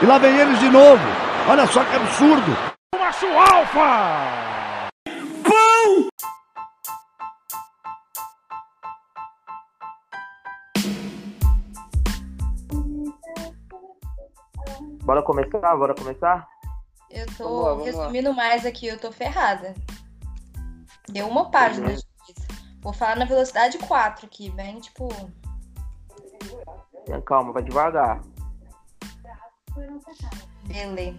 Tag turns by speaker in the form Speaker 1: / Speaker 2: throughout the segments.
Speaker 1: E lá vem eles de novo. Olha só que absurdo.
Speaker 2: Macho Alfa!
Speaker 1: Pão!
Speaker 3: Bora começar? Bora começar?
Speaker 4: Eu tô
Speaker 5: Vamos lá, vamos
Speaker 4: resumindo mais aqui, eu tô ferrada. Deu uma página de isso. Vou falar na velocidade 4 aqui, bem, tipo.
Speaker 3: Calma, vai devagar.
Speaker 4: Beleza.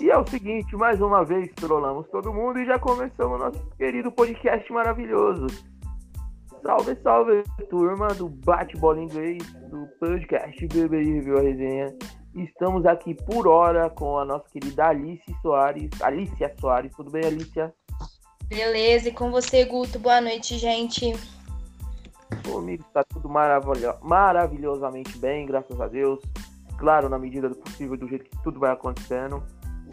Speaker 3: E é o seguinte, mais uma vez trollamos todo mundo e já começamos nosso querido podcast maravilhoso. Salve, salve, turma do Bate-Bola Inglês, do podcast BBI Review a Resenha. Estamos aqui por hora com a nossa querida Alice Soares. Alicia Soares, tudo bem, Alicia?
Speaker 4: Beleza, e com você, Guto? Boa noite, gente.
Speaker 3: Comigo está tudo maravilho- maravilhosamente bem, graças a Deus. Claro, na medida do possível, do jeito que tudo vai acontecendo.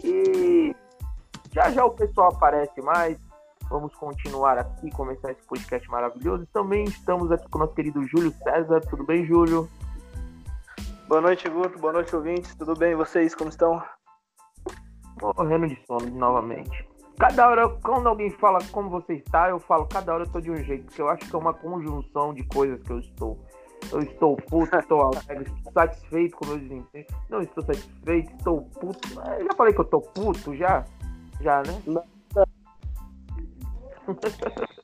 Speaker 3: E já já o pessoal aparece mais. Vamos continuar aqui, começar esse podcast maravilhoso. Também estamos aqui com o nosso querido Júlio César. Tudo bem, Júlio?
Speaker 5: Boa noite, Guto. Boa noite, ouvintes. Tudo bem? E vocês, como estão?
Speaker 3: Morrendo de sono novamente. Cada hora, quando alguém fala como você está, eu falo, cada hora eu tô de um jeito, porque eu acho que é uma conjunção de coisas que eu estou. Eu estou puto, estou alegre, estou satisfeito com o meu desempenho. Não estou satisfeito, estou puto. Eu já falei que eu tô puto, já? Já, né?
Speaker 5: Não.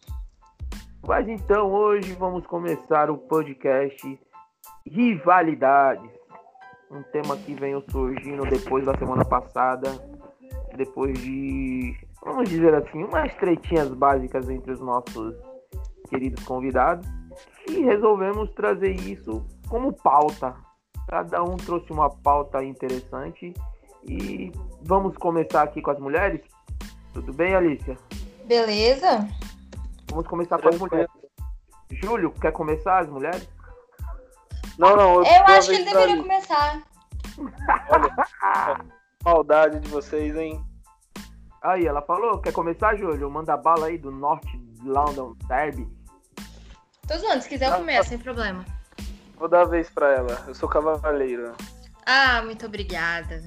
Speaker 3: Mas então, hoje vamos começar o podcast Rivalidades. Um tema que veio surgindo depois da semana passada. Depois de, vamos dizer assim, umas tretinhas básicas entre os nossos queridos convidados. E resolvemos trazer isso como pauta. Cada um trouxe uma pauta interessante. E vamos começar aqui com as mulheres? Tudo bem, Alicia?
Speaker 4: Beleza?
Speaker 3: Vamos começar com as mulheres. Júlio, quer começar as mulheres?
Speaker 5: Não, não.
Speaker 4: Eu
Speaker 5: a
Speaker 4: acho que ele deveria
Speaker 5: Alice.
Speaker 4: começar.
Speaker 5: Maldade de vocês, hein?
Speaker 3: Aí, ela falou, quer começar, Júlio? Manda bala aí do Norte London Derby.
Speaker 4: Tô zoando, se quiser eu começo, sem problema.
Speaker 5: Vou dar a vez pra ela. Eu sou cavaleiro.
Speaker 4: Ah, muito obrigada.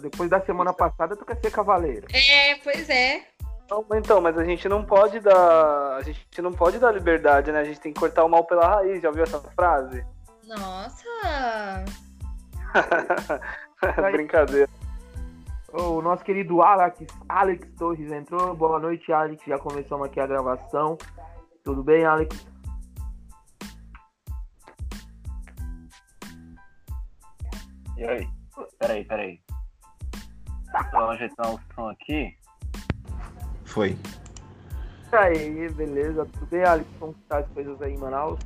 Speaker 3: Depois da semana passada, tu quer ser cavaleiro.
Speaker 4: É, pois é.
Speaker 5: Não, Então, mas a gente não pode dar. A gente não pode dar liberdade, né? A gente tem que cortar o mal pela raiz. Já ouviu essa frase?
Speaker 4: Nossa.
Speaker 5: Brincadeira.
Speaker 3: O nosso querido Alex, Alex Torres entrou. Boa noite, Alex. Já começamos aqui a gravação. Tudo bem, Alex?
Speaker 6: E aí? Peraí, peraí. Só ajeitar o som aqui.
Speaker 7: Foi.
Speaker 3: E aí, beleza? Tudo bem, Alex? Como que tá as coisas aí em Manaus?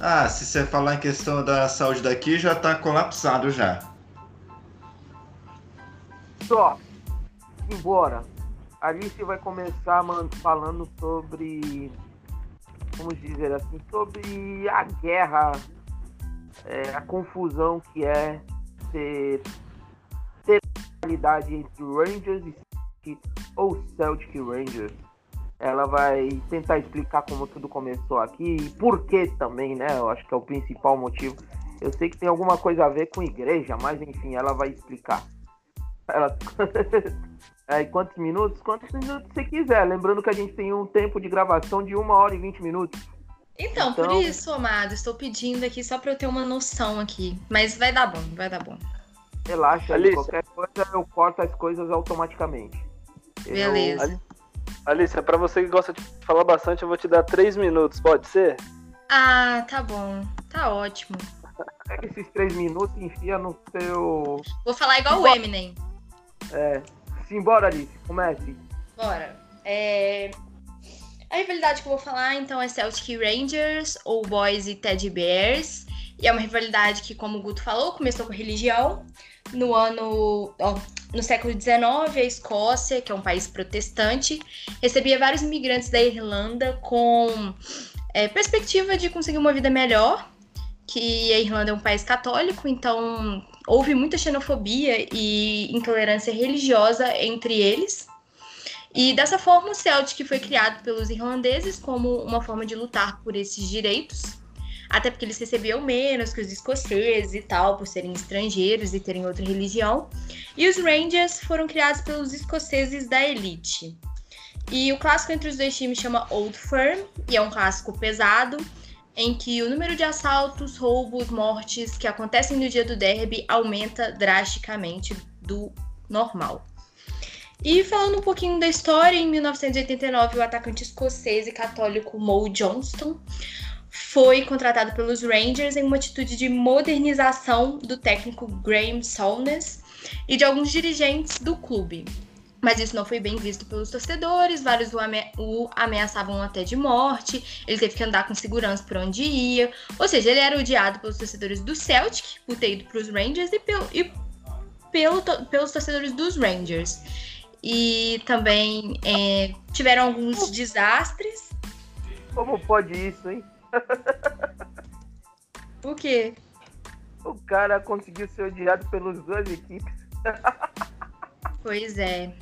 Speaker 7: Ah, se você falar em questão da saúde daqui, já tá colapsado já.
Speaker 3: Só, embora. A Alice vai começar falando sobre, vamos dizer assim, sobre a guerra, é, a confusão que é ter, ter rivalidade entre Rangers e ou Celtic Rangers. Ela vai tentar explicar como tudo começou aqui e por que também, né? Eu acho que é o principal motivo. Eu sei que tem alguma coisa a ver com igreja, mas enfim, ela vai explicar. Ela... é, quantos minutos? Quantos minutos você quiser. Lembrando que a gente tem um tempo de gravação de uma hora e 20 minutos.
Speaker 4: Então, por
Speaker 3: Então-
Speaker 4: isso, amado, estou pedindo aqui só pra eu ter uma noção aqui. Mas vai dar bom, vai dar bom.
Speaker 3: Relaxa,
Speaker 5: Alice.
Speaker 3: qualquer coisa eu corto as coisas automaticamente. Eu-
Speaker 4: Beleza.
Speaker 5: Alicia, pra você que gosta de falar bastante, eu vou te dar três minutos, pode ser?
Speaker 4: Ah, tá bom. Tá ótimo.
Speaker 3: Pega esses três minutos e enfia no seu.
Speaker 4: Vou falar igual o Eminem.
Speaker 3: É. Simbora, Alice, comece.
Speaker 4: Bora. É, A rivalidade que eu vou falar, então, é Celtic Rangers, ou Boys e Teddy Bears. E é uma rivalidade que, como o Guto falou, começou com religião. No ano. ó, no século XIX, a Escócia, que é um país protestante, recebia vários imigrantes da Irlanda com é, perspectiva de conseguir uma vida melhor. Que a Irlanda é um país católico, então houve muita xenofobia e intolerância religiosa entre eles. E dessa forma, o Celtic foi criado pelos irlandeses como uma forma de lutar por esses direitos. até porque eles recebiam menos que os escoceses e tal, por serem estrangeiros e terem outra religião. E os Rangers foram criados pelos escoceses da elite. E o clássico entre os dois times chama Old Firm, e é um clássico pesado, em que o número de assaltos, roubos, mortes que acontecem no dia do derby aumenta drasticamente do normal. E falando um pouquinho da história, em 1989, o atacante escocês e católico Mo Johnston foi contratado pelos Rangers em uma atitude de modernização do técnico Graham Souness e de alguns dirigentes do clube. Mas isso não foi bem visto pelos torcedores, vários o, ame o ameaçavam até de morte, ele teve que andar com segurança por onde ia. Ou seja, ele era odiado pelos torcedores do Celtic, por ter ido para os Rangers, e, pelo, e pelo, pelos torcedores dos Rangers. E também é, tiveram alguns desastres.
Speaker 3: Como pode isso, hein?
Speaker 4: o quê?
Speaker 3: O cara conseguiu ser odiado pelas duas equipes.
Speaker 4: pois é.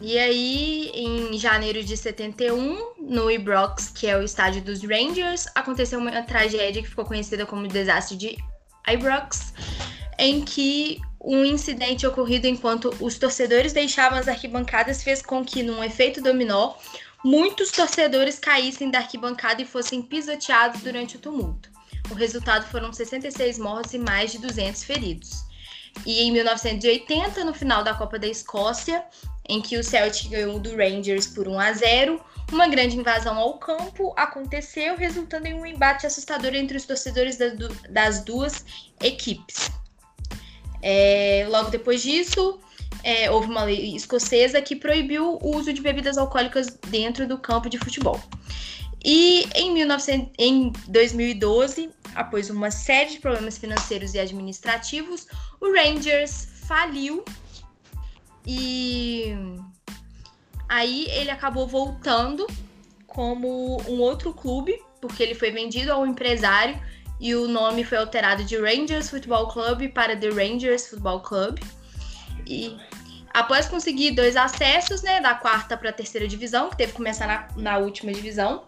Speaker 4: E aí, em janeiro de 71, no Ibrox, que é o estádio dos Rangers, aconteceu uma tragédia que ficou conhecida como o desastre de Ibrox, em que um incidente ocorrido enquanto os torcedores deixavam as arquibancadas fez com que, num efeito dominó, muitos torcedores caíssem da arquibancada e fossem pisoteados durante o tumulto. O resultado foram 66 mortos e mais de 200 feridos. E em 1980, no final da Copa da Escócia, em que o Celtic ganhou do Rangers por 1 a 0, uma grande invasão ao campo aconteceu, resultando em um embate assustador entre os torcedores das duas equipes. É, logo depois disso, é, houve uma lei escocesa que proibiu o uso de bebidas alcoólicas dentro do campo de futebol. E em, 1900, em 2012, após uma série de problemas financeiros e administrativos, o Rangers faliu e aí ele acabou voltando como um outro clube, porque ele foi vendido a um empresário e o nome foi alterado de Rangers Football Club para The Rangers Football Club. E após conseguir dois acessos, né, da quarta para a terceira divisão, que teve que começar na, na última divisão,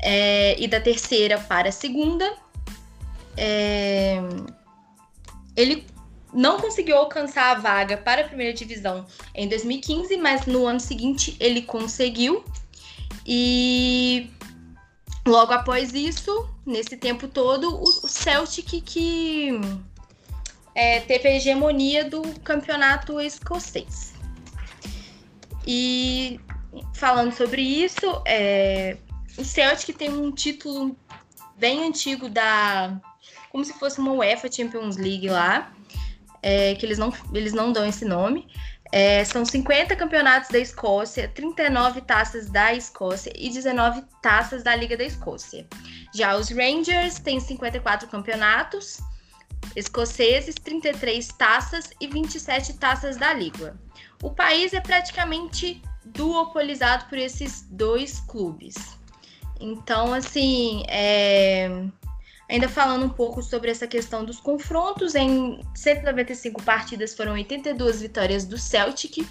Speaker 4: é, e da terceira para a segunda, é, ele não conseguiu alcançar a vaga para a primeira divisão em 2015, mas no ano seguinte ele conseguiu. E logo após isso, nesse tempo todo, o Celtic que é, teve a hegemonia do campeonato escocês. E falando sobre isso, é, o Celtic tem um título bem antigo da. como se fosse uma UEFA Champions League lá, é, que eles não, eles não dão esse nome. É, são 50 campeonatos da Escócia, 39 taças da Escócia e 19 taças da Liga da Escócia. Já os Rangers têm 54 campeonatos escoceses, 33 taças e 27 taças da Liga. O país é praticamente duopolizado por esses dois clubes. Então, assim, é... ainda falando um pouco sobre essa questão dos confrontos, em 195 partidas foram 82 vitórias do Celtic,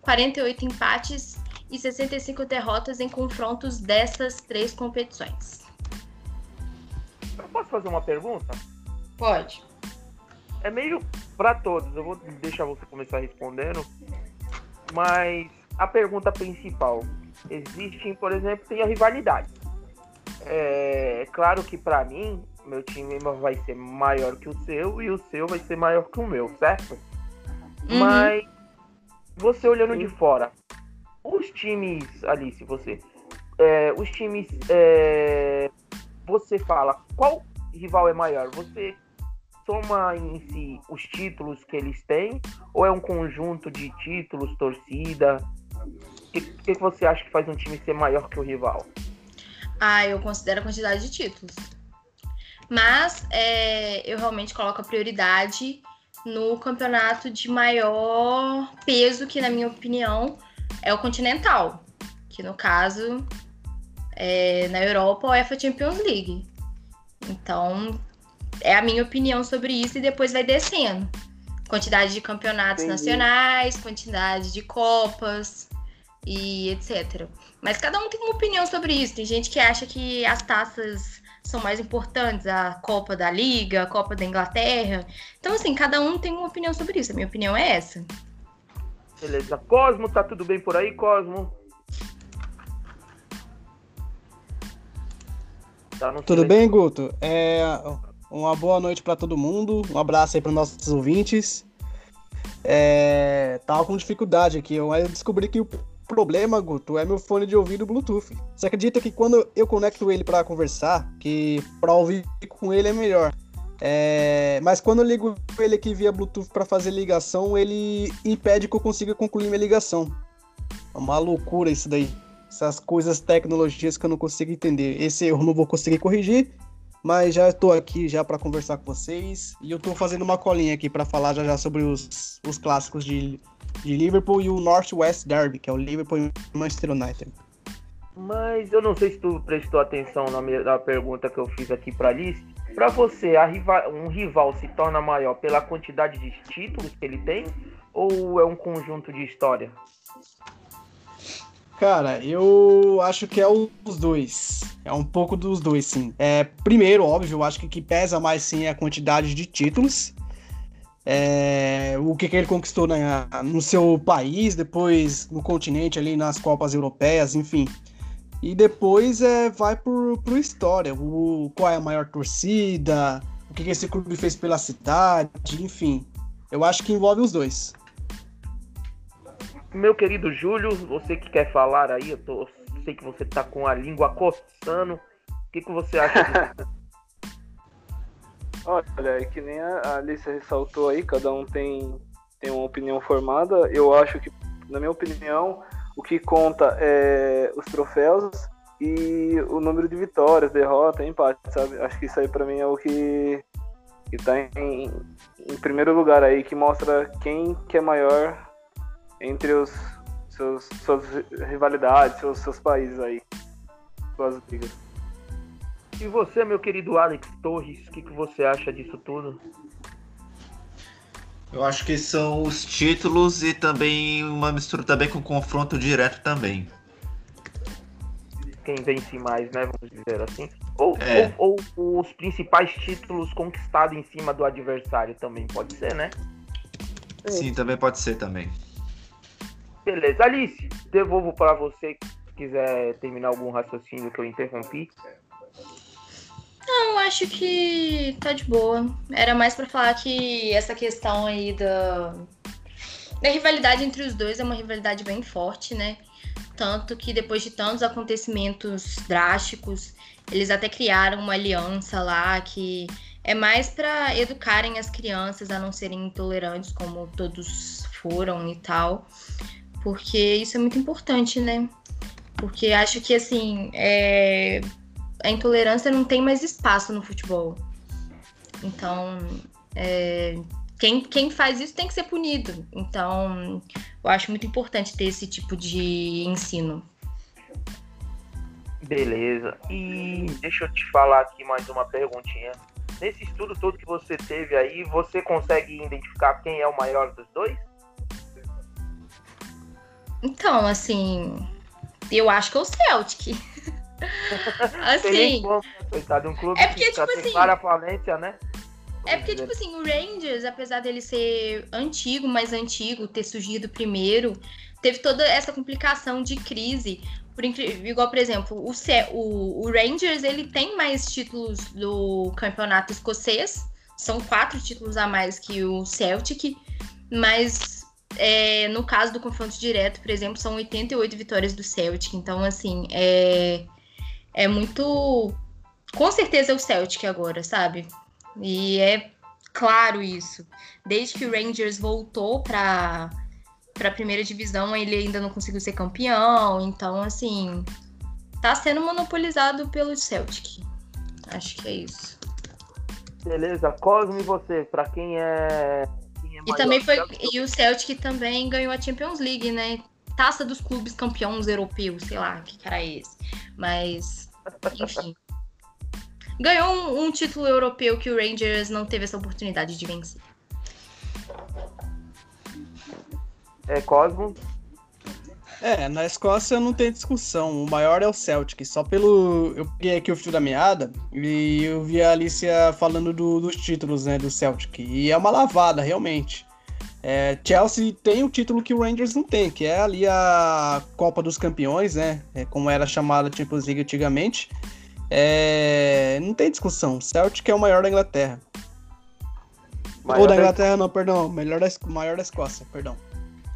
Speaker 4: 48 empates e 65 derrotas em confrontos dessas três competições.
Speaker 3: Eu posso fazer uma pergunta?
Speaker 4: Pode.
Speaker 3: É meio para todos, eu vou deixar você começar respondendo, mas a pergunta principal: existe, por exemplo, tem a rivalidade. É claro que para mim, meu time vai ser maior que o seu e o seu vai ser maior que o meu, certo? Uhum. Mas você olhando de fora, os times, Alice, você, é, os times, é, você fala qual rival é maior? Você soma em si os títulos que eles têm ou é um conjunto de títulos, torcida? O que, que, você acha que faz um time ser maior que o rival?
Speaker 4: Ah, eu considero a quantidade de títulos. Mas é, eu realmente coloco a prioridade no campeonato de maior peso, que na minha opinião é o Continental. Que no caso, é, na Europa, o UEFA Champions League. Então, é a minha opinião sobre isso e depois vai descendo. Quantidade de campeonatos Entendi. nacionais, quantidade de copas e etc. Mas cada um tem uma opinião sobre isso. Tem gente que acha que as taças são mais importantes, a Copa da Liga, a Copa da Inglaterra. Então, assim, cada um tem uma opinião sobre isso. A minha opinião é essa.
Speaker 3: Beleza. Cosmo, tá tudo bem por aí, Cosmo? Tá no
Speaker 8: Tudo bem, Guto? É, uma boa noite para todo mundo. Um abraço aí para nossos ouvintes. É, tava com dificuldade aqui, mas eu descobri que o problema, Guto, é meu fone de ouvido Bluetooth. Você acredita que quando eu conecto ele para conversar, que para ouvir com ele é melhor. É, mas quando eu ligo ele aqui via Bluetooth para fazer ligação, ele impede que eu consiga concluir minha ligação. É uma loucura isso daí. Essas coisas, tecnologias que eu não consigo entender. Esse eu não vou conseguir corrigir, mas já estou aqui já para conversar com vocês. E eu estou fazendo uma colinha aqui para falar já já sobre os, os clássicos de, de Liverpool e o Northwest Derby, que é o Liverpool e Manchester United.
Speaker 3: Mas eu não sei se tu prestou atenção na, minha- na pergunta que eu fiz aqui pra Alice. Pra você, a riva- um rival se torna maior pela quantidade de títulos que ele tem? Ou é um conjunto de história?
Speaker 8: Cara, eu acho que é os dois. É um pouco dos dois, sim. É, primeiro, óbvio, eu acho que que pesa mais sim é a quantidade de títulos. É, o que, que ele conquistou na- no seu país, depois no continente ali nas Copas Europeias, enfim. E depois é, vai por, por história. O, qual é a maior torcida, o que, que esse clube fez pela cidade, enfim. Eu acho que envolve os dois.
Speaker 3: Meu querido Júlio, você que quer falar aí, eu tô, sei que você tá com a língua coçando. O que, que você acha disso?
Speaker 5: Olha, é que nem a Alice ressaltou aí, cada um tem, tem uma opinião formada. Eu acho que, na minha opinião, o que conta é os troféus e o número de vitórias, derrota, empate, sabe? Acho que isso aí pra mim é o que, que tá em, em primeiro lugar aí, que mostra quem que é maior entre os seus, suas rivalidades, seus, seus países aí, suas ligas.
Speaker 3: E você, meu querido Alex Torres, o que, que você acha disso tudo?
Speaker 7: Eu acho que são os títulos e também uma mistura também com confronto direto também.
Speaker 3: Quem vence mais, né? Vamos dizer assim. Ou,
Speaker 7: É.
Speaker 3: ou, ou os principais títulos conquistados em cima do adversário também pode ser, né?
Speaker 7: Sim, também pode ser também.
Speaker 3: Beleza, Alice, devolvo para você se quiser terminar algum raciocínio que eu interrompi.
Speaker 4: Não, acho que tá de boa. Era mais pra falar que essa questão aí da, da rivalidade entre os dois é uma rivalidade bem forte, né? Tanto que depois de tantos acontecimentos drásticos, eles até criaram uma aliança lá que é mais pra educarem as crianças a não serem intolerantes como todos foram e tal. Porque isso é muito importante, né? Porque acho que assim, é, a intolerância não tem mais espaço no futebol. Então, é, quem, quem faz isso tem que ser punido. Então, eu acho muito importante ter esse tipo de ensino.
Speaker 3: Beleza. E deixa eu te falar aqui mais uma perguntinha. Nesse estudo todo que você teve aí, você consegue identificar quem é o maior dos dois?
Speaker 4: Então, assim, eu acho que é o Celtic.
Speaker 3: Tem
Speaker 4: assim,
Speaker 3: coitado, um clube
Speaker 4: É porque,
Speaker 3: que
Speaker 4: tipo
Speaker 3: tem
Speaker 4: assim,
Speaker 3: clara falência, né?
Speaker 4: É porque, tipo assim, o Rangers, apesar dele ser antigo, mais antigo, ter surgido primeiro, teve toda essa complicação de crise. Por incrível, igual, por exemplo, o, Ce- o, o Rangers, ele tem mais títulos do campeonato escocês. São quatro títulos a mais que o Celtic. Mas é, no caso do confronto direto, por exemplo, são 88 vitórias do Celtic. Então, assim, é, é muito... Com certeza é o Celtic agora, sabe? E é claro isso. Desde que o Rangers voltou para para a primeira divisão, ele ainda não conseguiu ser campeão. Então, assim, tá sendo monopolizado pelo Celtic. Acho que é isso.
Speaker 3: Beleza, Cosmo e você, pra quem é. Quem é
Speaker 4: E também foi e o Celtic também ganhou a Champions League, né? Taça dos clubes campeões europeus, sei lá, que cara é esse. Mas, enfim. Ganhou um, um título europeu que o Rangers não teve essa oportunidade de vencer.
Speaker 3: É Cosmo.
Speaker 8: É, na Escócia não tem discussão. O maior é o Celtic. Só pelo. Eu peguei aqui o fio da meada e eu vi a Alicia falando do- dos títulos, né, do Celtic. E é uma lavada, realmente. É, Chelsea tem o título que o Rangers não tem, que é ali a Copa dos Campeões, né? É, como era chamada a Champions League antigamente. É, não tem discussão. Celtic é o maior da Inglaterra. Ou da Inglaterra, não, perdão. Melhor da, maior da Escócia, perdão.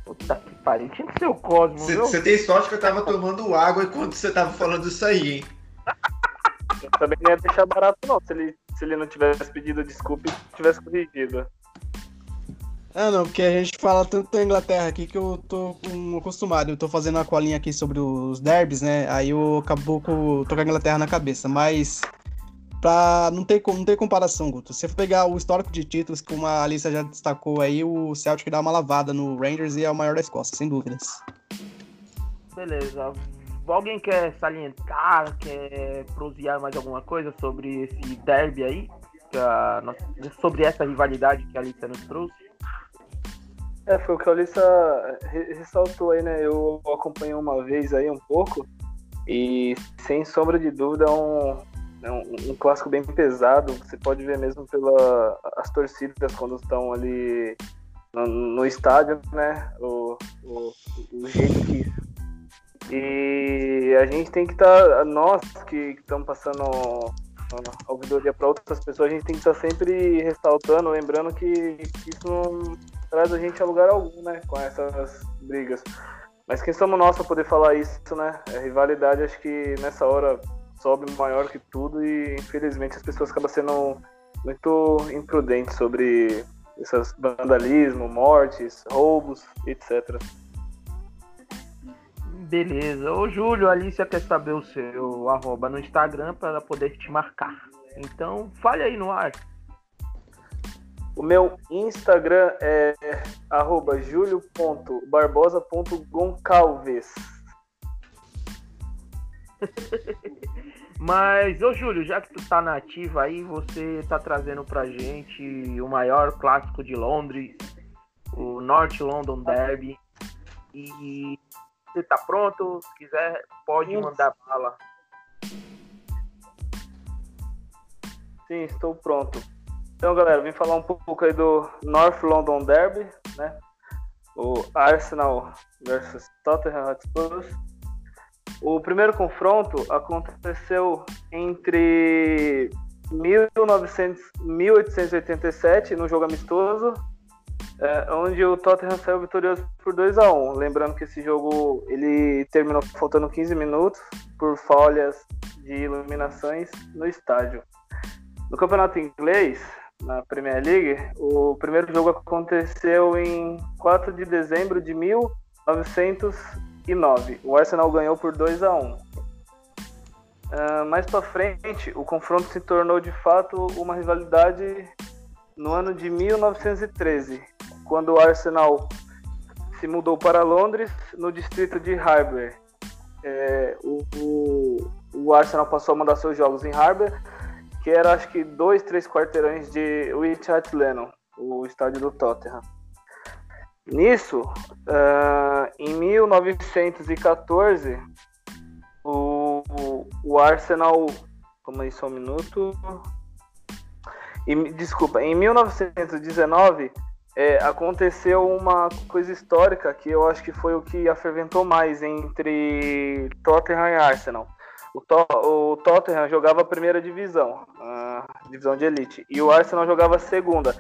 Speaker 3: Puta que pariu. Tinha que ser o Cosmo, viu?
Speaker 7: Você tem sorte que eu tava tomando água enquanto você tava falando isso aí, hein?
Speaker 5: Eu também não ia deixar barato, não, se ele, se ele não tivesse pedido desculpa e tivesse corrigido.
Speaker 8: Ah, não, porque a gente fala tanto da Inglaterra aqui que eu tô com- acostumado. Eu tô fazendo uma colinha aqui sobre os derbys, né? Aí eu acabou com tô com a Inglaterra na cabeça. Mas pra não co- não ter comparação, Guto. Se você pegar o histórico de títulos, como a Alissa já destacou aí, o Celtic dá uma lavada no Rangers e é o maior da Escócia, sem dúvidas.
Speaker 3: Beleza. Alguém quer salientar, quer prosear mais alguma coisa sobre esse derby aí? A sobre essa rivalidade que a Alicia nos trouxe?
Speaker 5: É, foi o que a Alissa re- ressaltou aí, né? Eu acompanhei uma vez aí um pouco e sem sombra de dúvida é um, é um, um clássico bem pesado. Você pode ver mesmo pelas as torcidas quando estão ali no, no estádio, né? O, o, o jeito que. E a gente tem que estar, nós que estamos passando a ouvidoria para outras pessoas, a gente tem que estar sempre ressaltando, lembrando que isso não traz a gente a lugar algum, né? Com essas brigas. Mas quem somos nós para poder falar isso, né? A rivalidade acho que nessa hora sobe maior que tudo e infelizmente as pessoas acabam sendo muito imprudentes sobre esses vandalismo, mortes, roubos, etc.
Speaker 3: Beleza. Ô Júlio, a Alicia quer saber o seu arroba no Instagram para poder te marcar. Então, fale aí no ar.
Speaker 5: O meu Instagram é arroba julio.barbosa.goncalves.
Speaker 3: Mas, ô Júlio, já que tu tá na ativa aí, você tá trazendo pra gente o maior clássico de Londres, o North London Derby. E você tá pronto? Se quiser, pode
Speaker 5: Sim.
Speaker 3: mandar bala.
Speaker 5: Sim, estou pronto. Então, galera, vim falar um pouco aí do North London Derby, né? O Arsenal versus Tottenham Hotspur. O primeiro confronto aconteceu entre 1900, 1887, no jogo amistoso, é, onde o Tottenham saiu vitorioso por 2 a 1 Lembrando que esse jogo ele terminou faltando 15 minutos por falhas de iluminações no estádio. No campeonato inglês, na Premier League, o primeiro jogo aconteceu em 4 de dezembro de 1909. O Arsenal ganhou por 2 a 1. Ah, mais para frente, o confronto se tornou de fato uma rivalidade no ano de 1913, quando o Arsenal se mudou para Londres, no distrito de Harbour. É, o, o, o Arsenal passou a mandar seus jogos em Harbour, que era acho que dois, três quarteirões de White Lennon, o estádio do Tottenham. Nisso, ah, em 1914, o, o- o Arsenal. Calma aí só um minuto. Em- desculpa, em 1919 é, aconteceu uma coisa histórica que eu acho que foi o que aferventou mais entre Tottenham e Arsenal. O, To- o Tottenham jogava a primeira divisão, a divisão de elite, e o Arsenal jogava a segunda.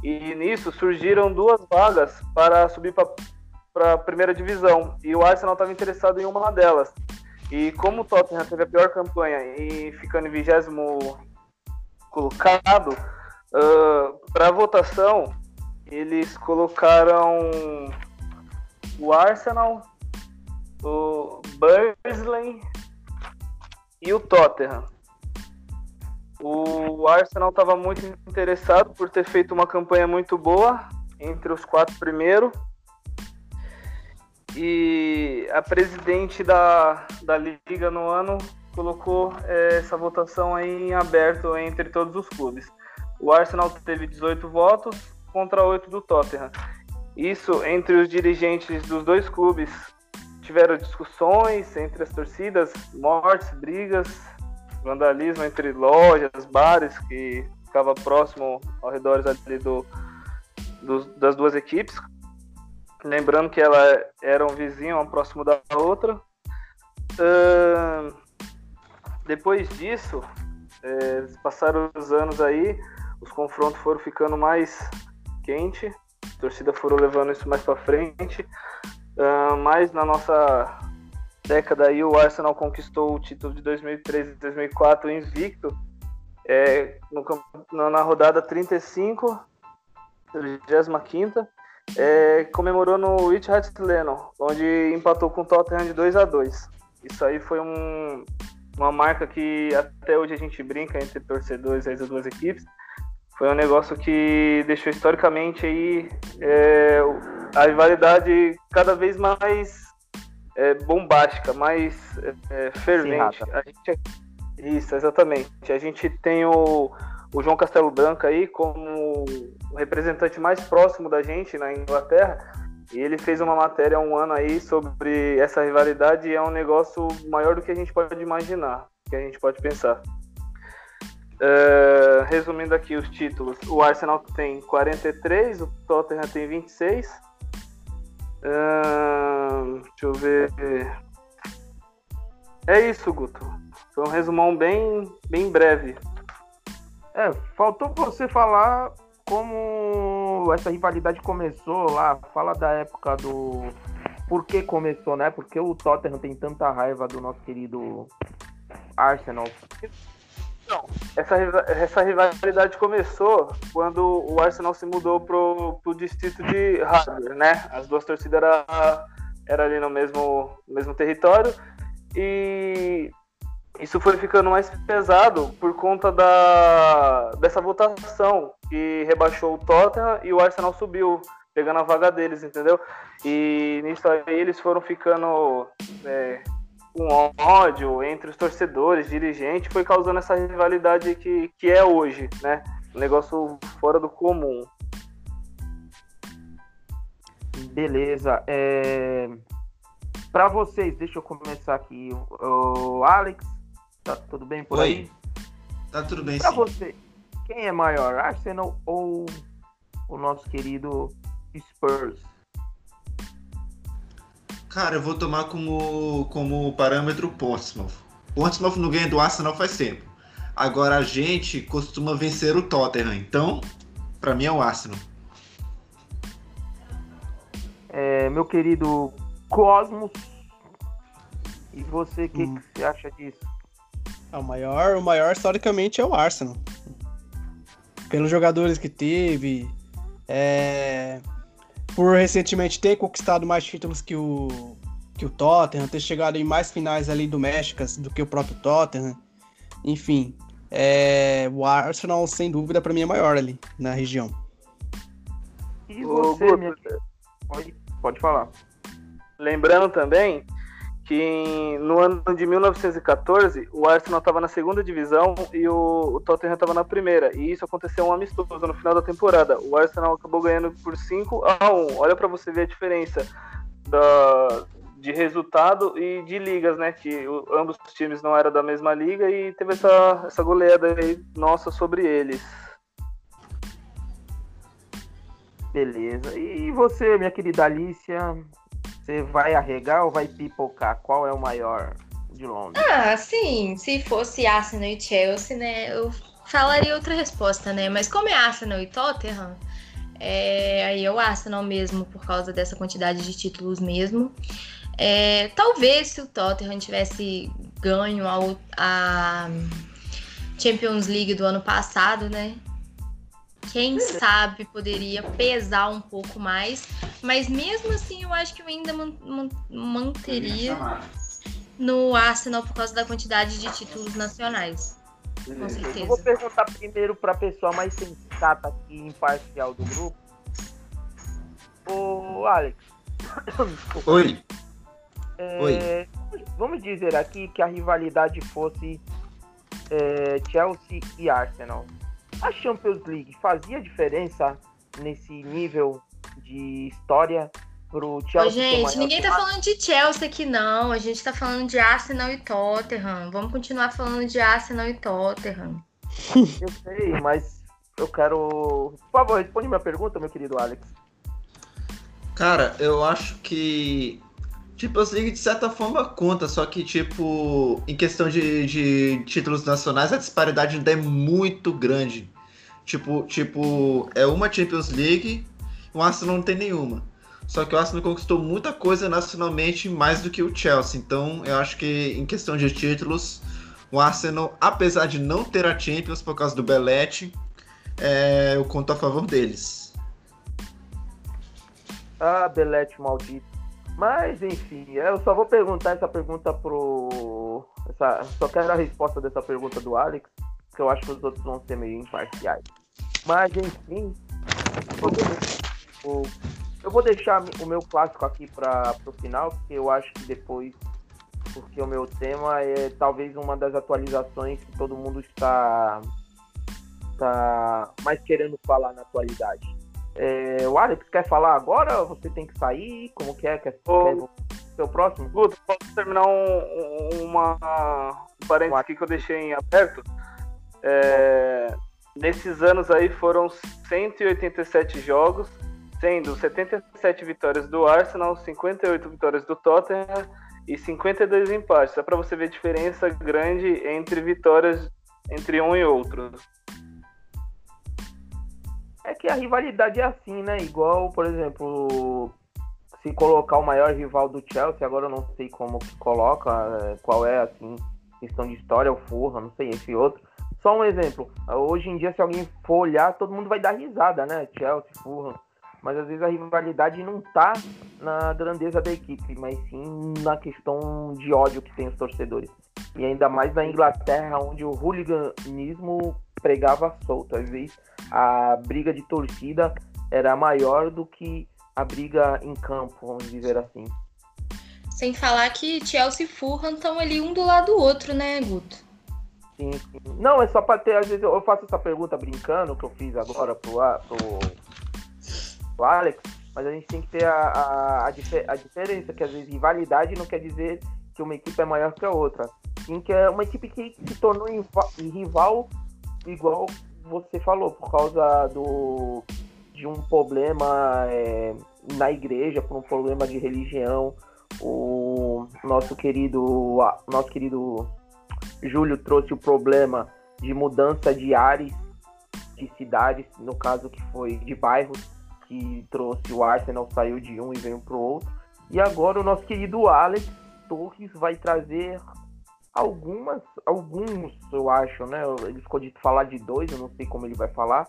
Speaker 5: E nisso surgiram duas vagas para subir para a primeira divisão, e o Arsenal estava interessado em uma delas. E como o Tottenham teve a pior campanha e ficando em vigésimo colocado, para votação eles colocaram o Arsenal, o Burnley e o Tottenham. O Arsenal estava muito interessado por ter feito uma campanha muito boa entre os quatro primeiros. E a presidente da, da liga no ano colocou eh, essa votação aí em aberto entre todos os clubes. O Arsenal teve 18 votos contra 8 do Tottenham. Isso entre os dirigentes dos dois clubes tiveram discussões entre as torcidas, mortes, brigas, vandalismo entre lojas, bares que ficava próximo ao redor ali do, do, das duas equipes. Lembrando que ela era um vizinho, próximo da outra. Uh, depois disso, é, passaram os anos aí, os confrontos foram ficando mais quente, a torcida foram levando isso mais para frente. Uh, mas na nossa década aí, o Arsenal conquistou o título de 2003 e 2004 invicto, é, no, na rodada 35, 35 é, comemorou no Etihad Lennon, onde empatou com o Tottenham de 2 a 2 Isso aí foi um, uma marca que até hoje a gente brinca entre torcedores das duas equipes. Foi um negócio que deixou historicamente aí é, a rivalidade cada vez mais é, bombástica, mais é, fervente. A gente, isso, exatamente. A gente tem o, o João Castelo Branco aí como o representante mais próximo da gente na Inglaterra. E ele fez uma matéria há um ano aí sobre essa rivalidade e é um negócio maior do que a gente pode imaginar, que a gente pode pensar. Uh, resumindo aqui os títulos, o Arsenal tem 43, o Tottenham tem 26. Deixa eu ver. É isso, Guto. Foi um resumão bem, bem breve.
Speaker 3: É, faltou você falar como essa rivalidade começou lá, fala da época do. Por que começou, né? Porque o Tottenham tem tanta raiva do nosso querido Arsenal.
Speaker 5: Não, essa, essa rivalidade começou quando o Arsenal se mudou pro, pro distrito de Harbour, né? As duas torcidas eram era ali no mesmo, mesmo território. E isso foi ficando mais pesado por conta da, dessa votação que rebaixou o Tottenham e o Arsenal subiu, pegando a vaga deles, entendeu? E nisso aí eles foram ficando é, com ódio entre os torcedores, dirigentes, foi causando essa rivalidade que, que é hoje, né? Um negócio fora do comum.
Speaker 3: Beleza. É... Para vocês, deixa eu começar aqui. O Alex, tá tudo bem por
Speaker 7: Oi.
Speaker 3: aí?
Speaker 7: Tá tudo bem,
Speaker 3: Para
Speaker 7: sim.
Speaker 3: você, quem é maior, Arsenal ou o nosso querido Spurs?
Speaker 7: Cara, eu vou tomar como, como parâmetro o Portsmouth. Portsmouth não ganha do Arsenal faz tempo. Agora a gente costuma vencer o Tottenham, então, pra mim é o Arsenal.
Speaker 3: É, meu querido Cosmos. E você, o que,
Speaker 8: Hum.
Speaker 3: que você acha disso?
Speaker 8: Ah, O maior, o maior historicamente é o Arsenal. Pelos jogadores que teve, é, por recentemente ter conquistado mais títulos que o, que o Tottenham, ter chegado em mais finais ali domésticas do que o próprio Tottenham. Enfim, é, o Arsenal, sem dúvida, para mim é maior ali na região.
Speaker 3: E
Speaker 5: Ô,
Speaker 3: você,
Speaker 5: Guto,
Speaker 3: minha pode, pode falar.
Speaker 5: Lembrando também que no ano de 1914 o Arsenal estava na segunda divisão e o, o Tottenham estava na primeira. E isso aconteceu um amistoso no final da temporada. O Arsenal acabou ganhando por 5 a 1. Olha para você ver a diferença da, de resultado e de ligas, né? Que o- ambos os times não eram da mesma liga e teve essa, essa goleada aí nossa sobre eles.
Speaker 3: Beleza. E você, minha querida Alicia, você vai arregar ou vai pipocar? Qual é o maior de Londres?
Speaker 4: Ah, sim. Se fosse Arsenal e Chelsea, né? Eu falaria outra resposta, né? Mas como é Arsenal e Tottenham, é, aí é o Arsenal mesmo, por causa dessa quantidade de títulos mesmo. É, talvez se o Tottenham tivesse ganho a, a Champions League do ano passado, né? Quem sabe poderia pesar um pouco mais, mas mesmo assim eu acho que eu ainda man- man- manteria no Arsenal por causa da quantidade de títulos nacionais. Com
Speaker 3: Eu vou
Speaker 4: certeza.
Speaker 3: perguntar primeiro para a pessoa mais sensata aqui e imparcial do grupo. Ô, Alex.
Speaker 7: Oi.
Speaker 3: É, Vamos dizer aqui que a rivalidade fosse é, Chelsea e Arsenal. A Champions League fazia diferença nesse nível de história pro
Speaker 4: Ô,
Speaker 3: Chelsea. ser
Speaker 4: gente, ninguém tá falando de Chelsea aqui, não. A gente tá falando de Arsenal e Tottenham. Vamos continuar falando de Arsenal e Tottenham.
Speaker 3: Eu sei, mas eu quero. Por favor, responde minha pergunta, meu querido Alex.
Speaker 7: Cara, eu acho que. Champions League de certa forma conta, só que, tipo, em questão de, de títulos nacionais, a disparidade ainda é muito grande. Tipo, tipo, é uma Champions League, o Arsenal não tem nenhuma. Só que o Arsenal conquistou muita coisa nacionalmente mais do que o Chelsea. Então, eu acho que em questão de títulos, o Arsenal, apesar de não ter a Champions por causa do Belete, é, eu conto a favor deles.
Speaker 3: Ah, Belete maldito. Mas, enfim, eu só vou perguntar essa pergunta pro. Essa... Só quero a resposta dessa pergunta do Alex, que eu acho que os outros vão ser meio imparciais. Mas, enfim. eu vou- deixar o meu clássico aqui para o final, porque eu acho que depois. Porque o meu tema é talvez uma das atualizações que todo mundo está. está mais querendo falar na atualidade. É, o Alex quer falar agora? Você tem que sair? Como que é? Quer,
Speaker 5: Ô.
Speaker 3: quer ser o próximo?
Speaker 5: Guto, posso terminar um, um- uma, um parênteses aqui que eu deixei em aberto? É, nesses anos aí foram 187 jogos, sendo 77 vitórias do Arsenal, 58 vitórias do Tottenham e 52 empates. Só para você ver a diferença grande entre vitórias entre um e outro.
Speaker 3: É que a rivalidade é assim, né? Igual, por exemplo, se colocar o maior rival do Chelsea, agora eu não sei como que coloca, é, qual é, assim, questão de história, o Fulham, não sei, esse outro. Só um exemplo, hoje em dia, se alguém for olhar, todo mundo vai dar risada, né? Chelsea, Fulham. Mas às vezes a rivalidade não tá na grandeza da equipe, mas sim na questão de ódio que tem os torcedores. E ainda mais na Inglaterra, onde o hooliganismo pregava solto. Às vezes a briga de torcida era maior do que a briga em campo, vamos dizer assim.
Speaker 4: Sem falar que Chelsea e Fulham estão ali um do lado do outro, né, Guto?
Speaker 3: Sim, sim. Não, é só para ter, às vezes eu faço essa pergunta brincando, que eu fiz agora pro, pro, pro Alex, mas a gente tem que ter a, a, a, a diferença, que às vezes rivalidade não quer dizer que uma equipe é maior que a outra. Sim, que é uma equipe que se tornou rival, igual você falou, por causa do, de um problema é, na igreja, por um problema de religião. O nosso querido, nosso querido Júlio trouxe o problema de mudança de ares de cidades, no caso que foi de bairros, que trouxe o Arsenal, saiu de um e veio pro outro. E agora o nosso querido Alex Torres vai trazer algumas, alguns, eu acho, né? Ele ficou de falar de dois, eu não sei como ele vai falar.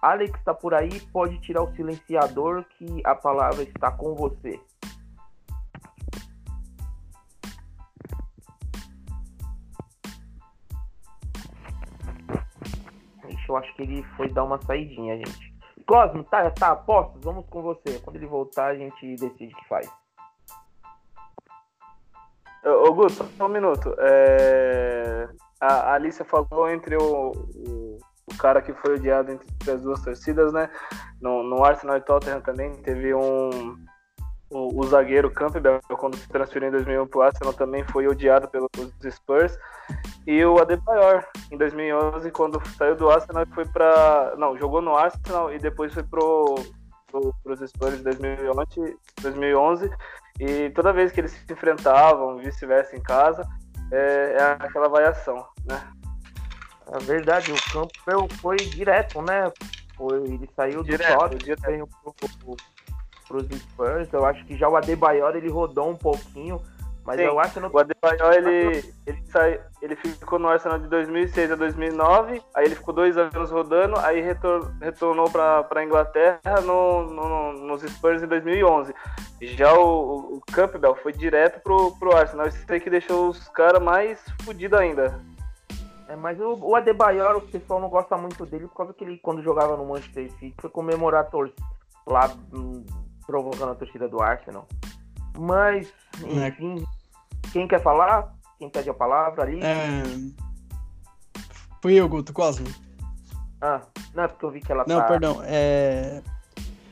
Speaker 3: Alex tá por aí, pode tirar o silenciador que a palavra está com você. Eu acho que ele foi dar uma saidinha, gente. Cosmo, tá, tá, apostos? Vamos com você. Quando ele voltar, a gente decide o que faz.
Speaker 5: Guto, só um minuto. É, A Alicia falou entre o, o, o cara que foi odiado entre as duas torcidas, né? No, no Arsenal e Tottenham também teve um. O, o zagueiro Campbell, quando se transferiu em 2001 para o Arsenal, também foi odiado pelos Spurs. E o Adebayor, em 2011, quando saiu do Arsenal, foi para. Não, jogou no Arsenal e depois foi pro, pro, pros Spurs em 2011, 2011. E toda vez que eles se enfrentavam, vice-versa em casa, é, é aquela variação, né?
Speaker 3: É verdade, o Campbell foi direto, né? Foi, ele saiu do
Speaker 5: Direto,
Speaker 3: Tottenham,
Speaker 5: direto.
Speaker 3: veio pro, pro, pros Spurs. Eu acho que já o Adebayor ele rodou um pouquinho, mas
Speaker 5: Sim,
Speaker 3: eu acho que não
Speaker 5: O Adebayor, ele, ele, sai, ele ficou no Arsenal de 2006 a 2009, aí ele ficou dois anos rodando, aí retor, retornou para a Inglaterra no, no, nos Spurs em 2011. Já o, o Campbell foi direto pro, pro Arsenal, isso aí que deixou os caras mais fodidos ainda.
Speaker 3: É, mas o, o Adebayor, o pessoal não gosta muito dele por causa que ele, quando jogava no Manchester City, foi comemorar a torcida lá, hum, provocando a torcida do Arsenal. Mas,
Speaker 8: É.
Speaker 3: enfim, quem quer falar? Quem pede a palavra ali?
Speaker 8: É... Fui eu, Guto Cosmo.
Speaker 3: Ah, não, é porque eu vi que ela
Speaker 8: Não,
Speaker 3: tá.
Speaker 8: perdão. É...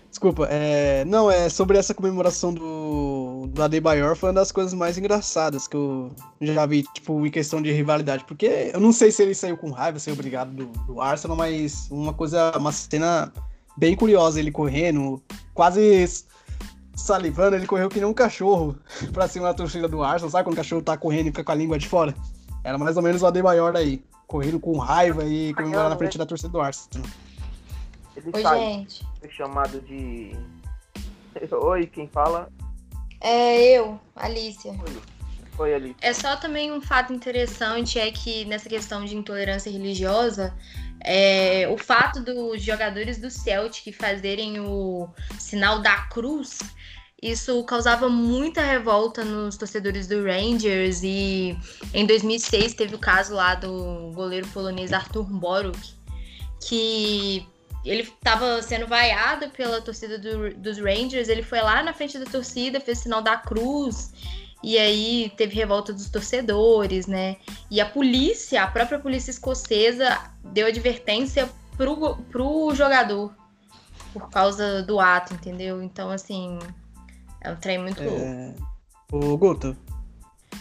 Speaker 8: Desculpa, é... não, é sobre essa comemoração do, do Adebayor foi uma das coisas mais engraçadas que eu já vi, tipo, em questão de rivalidade. Porque eu não sei se ele saiu com raiva, saiu obrigado do, do Arsenal, mas uma coisa, uma cena bem curiosa, ele correndo, quase salivando, ele correu que nem um cachorro pra cima da torcida do Arsenal, sabe quando o cachorro tá correndo e fica com a língua de fora? Era mais ou menos o Adebayor aí, correndo com raiva e comemorando na frente da torcida do Arsenal.
Speaker 3: Ele
Speaker 4: Oi,
Speaker 3: sai,
Speaker 4: gente.
Speaker 3: foi chamado de. Oi, quem fala?
Speaker 4: É eu, Alicia.
Speaker 3: Foi ali.
Speaker 4: É só também um fato interessante é que nessa questão de intolerância religiosa, é, o fato dos jogadores do Celtic fazerem o sinal da cruz, isso causava muita revolta nos torcedores do Rangers. E em 2006 teve o caso lá do goleiro polonês Arthur Boruk, que ele estava sendo vaiado pela torcida do- dos Rangers, ele foi lá na frente da torcida, fez sinal da cruz, e aí teve revolta dos torcedores, né? E a polícia, a própria polícia escocesa, deu advertência pro, pro jogador por causa do ato, entendeu? Então, assim, é um trem muito louco.
Speaker 8: É... Ô, Guto,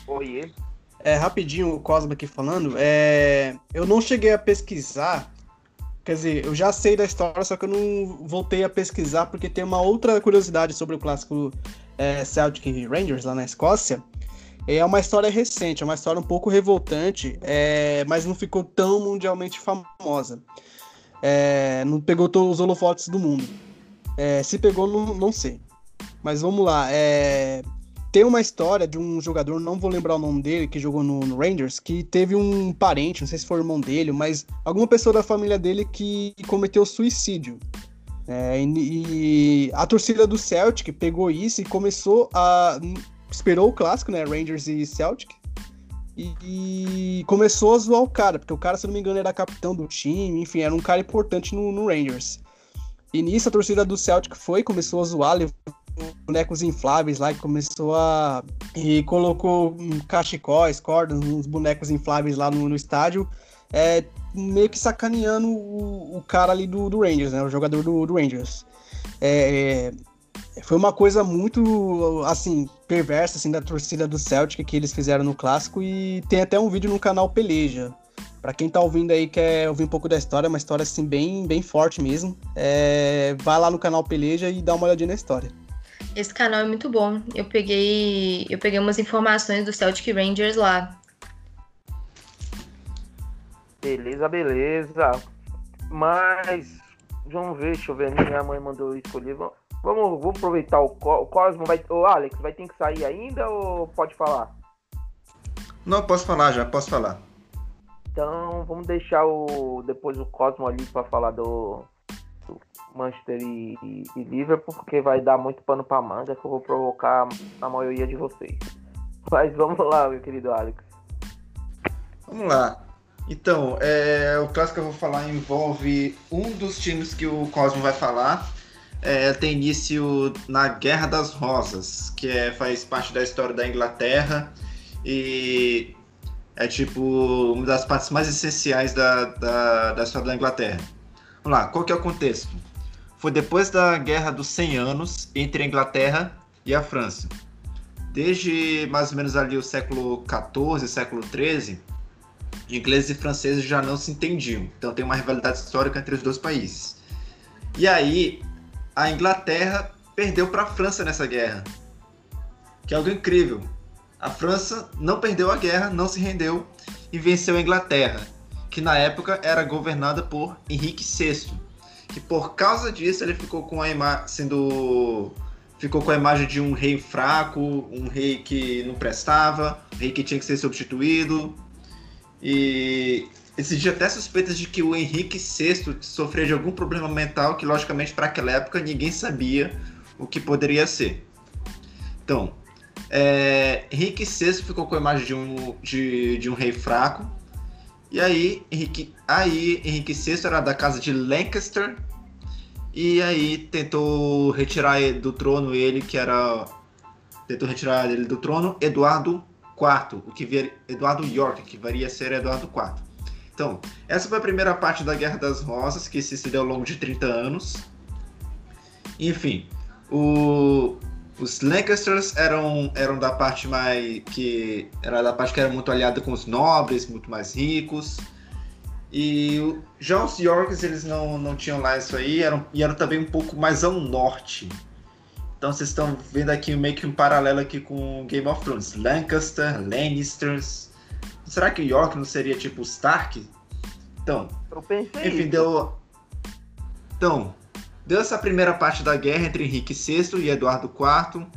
Speaker 3: Oi,
Speaker 8: É, rapidinho, o Cosmo aqui falando. É, eu não cheguei a pesquisar. Quer dizer, eu já sei da história, só que eu não voltei a pesquisar, porque tem uma outra curiosidade sobre o clássico é, Celtic Rangers lá na Escócia. É uma história recente, é uma história um pouco revoltante, é, mas não ficou tão mundialmente famosa. É, não pegou todos os holofotes do mundo. É, se pegou, não, não sei. Mas vamos lá. É, tem uma história de um jogador, não vou lembrar o nome dele, que jogou no, no Rangers, que teve um parente, não sei se foi irmão dele, mas alguma pessoa da família dele que cometeu suicídio. É, e, e a torcida do Celtic pegou isso e começou a. Esperou o clássico, né? Rangers e Celtic. E, e começou a zoar o cara, porque o cara, se não me engano, era capitão do time, enfim, era um cara importante no, no Rangers. E nisso a torcida do Celtic foi, começou a zoar, levou bonecos infláveis lá, que começou a. E colocou cachecóis, cordas, uns bonecos infláveis lá no, no estádio, é, meio que sacaneando o, o cara ali do, do Rangers, né? O jogador do, do Rangers. É, é, foi uma coisa muito, assim, perversa, assim, da torcida do Celtic que eles fizeram no clássico e tem até um vídeo no canal Peleja. Pra quem tá ouvindo aí quer ouvir um pouco da história, é uma história assim bem, bem forte mesmo. É, vai lá no canal Peleja e dá uma olhadinha na história.
Speaker 4: Esse canal é muito bom. Eu peguei, eu peguei umas informações do Celtic Rangers lá.
Speaker 3: Beleza, beleza. Mas, vamos ver, deixa eu ver. Minha mãe mandou eu escolher. Vamos, vamos, aproveitar o, o Cosmo. Vai, ô, Alex, vai ter que sair ainda ou pode falar?
Speaker 7: Não, posso falar já, posso falar.
Speaker 3: Então, vamos deixar o depois o Cosmo ali para falar do, do Manchester e, e, e Liverpool, porque vai dar muito pano pra manga que eu vou provocar a maioria de vocês. Mas vamos lá, meu querido Alex.
Speaker 7: Vamos lá. Então, é, o clássico que eu vou falar envolve um dos times que o Cosmo vai falar. É, tem início na Guerra das Rosas, que é, faz parte da história da Inglaterra e é tipo uma das partes mais essenciais da, da, da história da Inglaterra. Vamos lá, qual que é o contexto? Foi depois da Guerra dos 100 Anos entre a Inglaterra e a França. Desde mais ou menos ali o século XIV, século XIII, ingleses e franceses já não se entendiam. Então tem uma rivalidade histórica entre os dois países. E aí a Inglaterra perdeu para a França nessa guerra, que é algo incrível. A França não perdeu a guerra, não se rendeu e venceu a Inglaterra, que na época era governada por Henrique VI, que por causa disso ele ficou com a ima sendo ficou com a imagem de um rei fraco, um rei que não prestava, um rei que tinha que ser substituído. E existia até suspeitas de que o Henrique VI sofria de algum problema mental que, logicamente, para aquela época ninguém sabia o que poderia ser. Então, é, Henrique VI ficou com a imagem de um, de, de um rei fraco. E aí Henrique, aí, Henrique VI era da casa de Lancaster. E aí tentou retirar do trono ele, que era. Tentou retirar ele do trono, Eduardo IV, o que via Eduardo York, que varia ser Eduardo IV. Então, essa foi a primeira parte da Guerra das Rosas, que se estendeu ao longo de 30 anos. Enfim, o, os Lancasters eram, eram da parte mais que era da parte que era muito aliada com os nobres, muito mais ricos. E já os Yorks, eles não, não tinham lá isso aí, eram, e eram também um pouco mais ao norte. Então vocês estão vendo aqui meio que um paralelo aqui com Game of Thrones. Lancaster, Lannisters. Será que York não seria tipo Stark? Então,
Speaker 3: Eu pensei
Speaker 7: enfim,
Speaker 3: isso.
Speaker 7: deu. Então, deu essa primeira parte da guerra entre Henrique VI e Eduardo IV.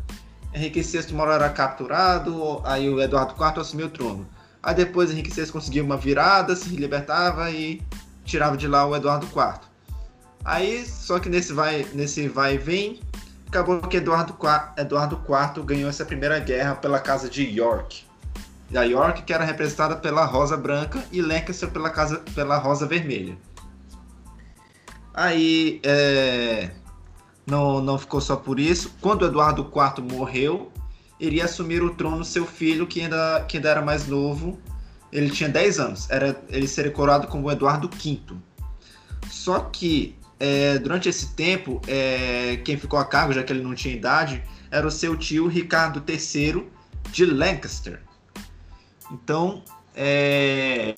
Speaker 7: Henrique VI uma hora era capturado, aí o Eduardo IV assumiu o trono. Aí depois Henrique VI conseguiu uma virada, se libertava e tirava de lá o Eduardo IV. Aí, só que nesse vai, nesse vai e vem, acabou que Eduardo IV, Eduardo IV ganhou essa primeira guerra pela casa de York. E a York que era representada pela Rosa Branca e Lancaster pela, casa, pela Rosa Vermelha. Aí, é, não, não ficou só por isso. Quando Eduardo IV morreu, iria assumir o trono seu filho, que ainda, que ainda era mais novo. Ele tinha 10 anos. Era, ele seria coroado como Eduardo V. Só que, é, durante esse tempo, é, quem ficou a cargo, já que ele não tinha idade, era o seu tio Ricardo III de Lancaster. Então, é,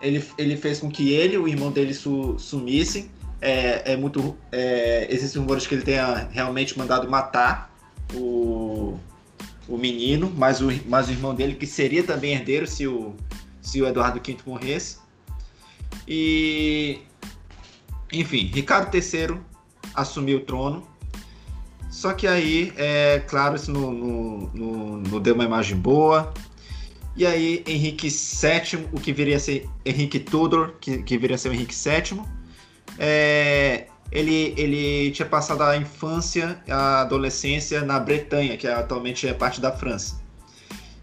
Speaker 7: ele, ele fez com que ele e o irmão dele su, sumissem. É, é muito, é, existem rumores que ele tenha realmente mandado matar o, o menino, mas o, mas o irmão dele, que seria também herdeiro se o, se o Eduardo V morresse. E, enfim, Ricardo III assumiu o trono. Só que aí, é claro, isso não, não, não, não deu uma imagem boa. E aí, Henrique VII, o que viria a ser Henrique Tudor, que, que viria a ser o Henrique VII, é, ele, ele tinha passado a infância, a adolescência na Bretanha, que atualmente é parte da França.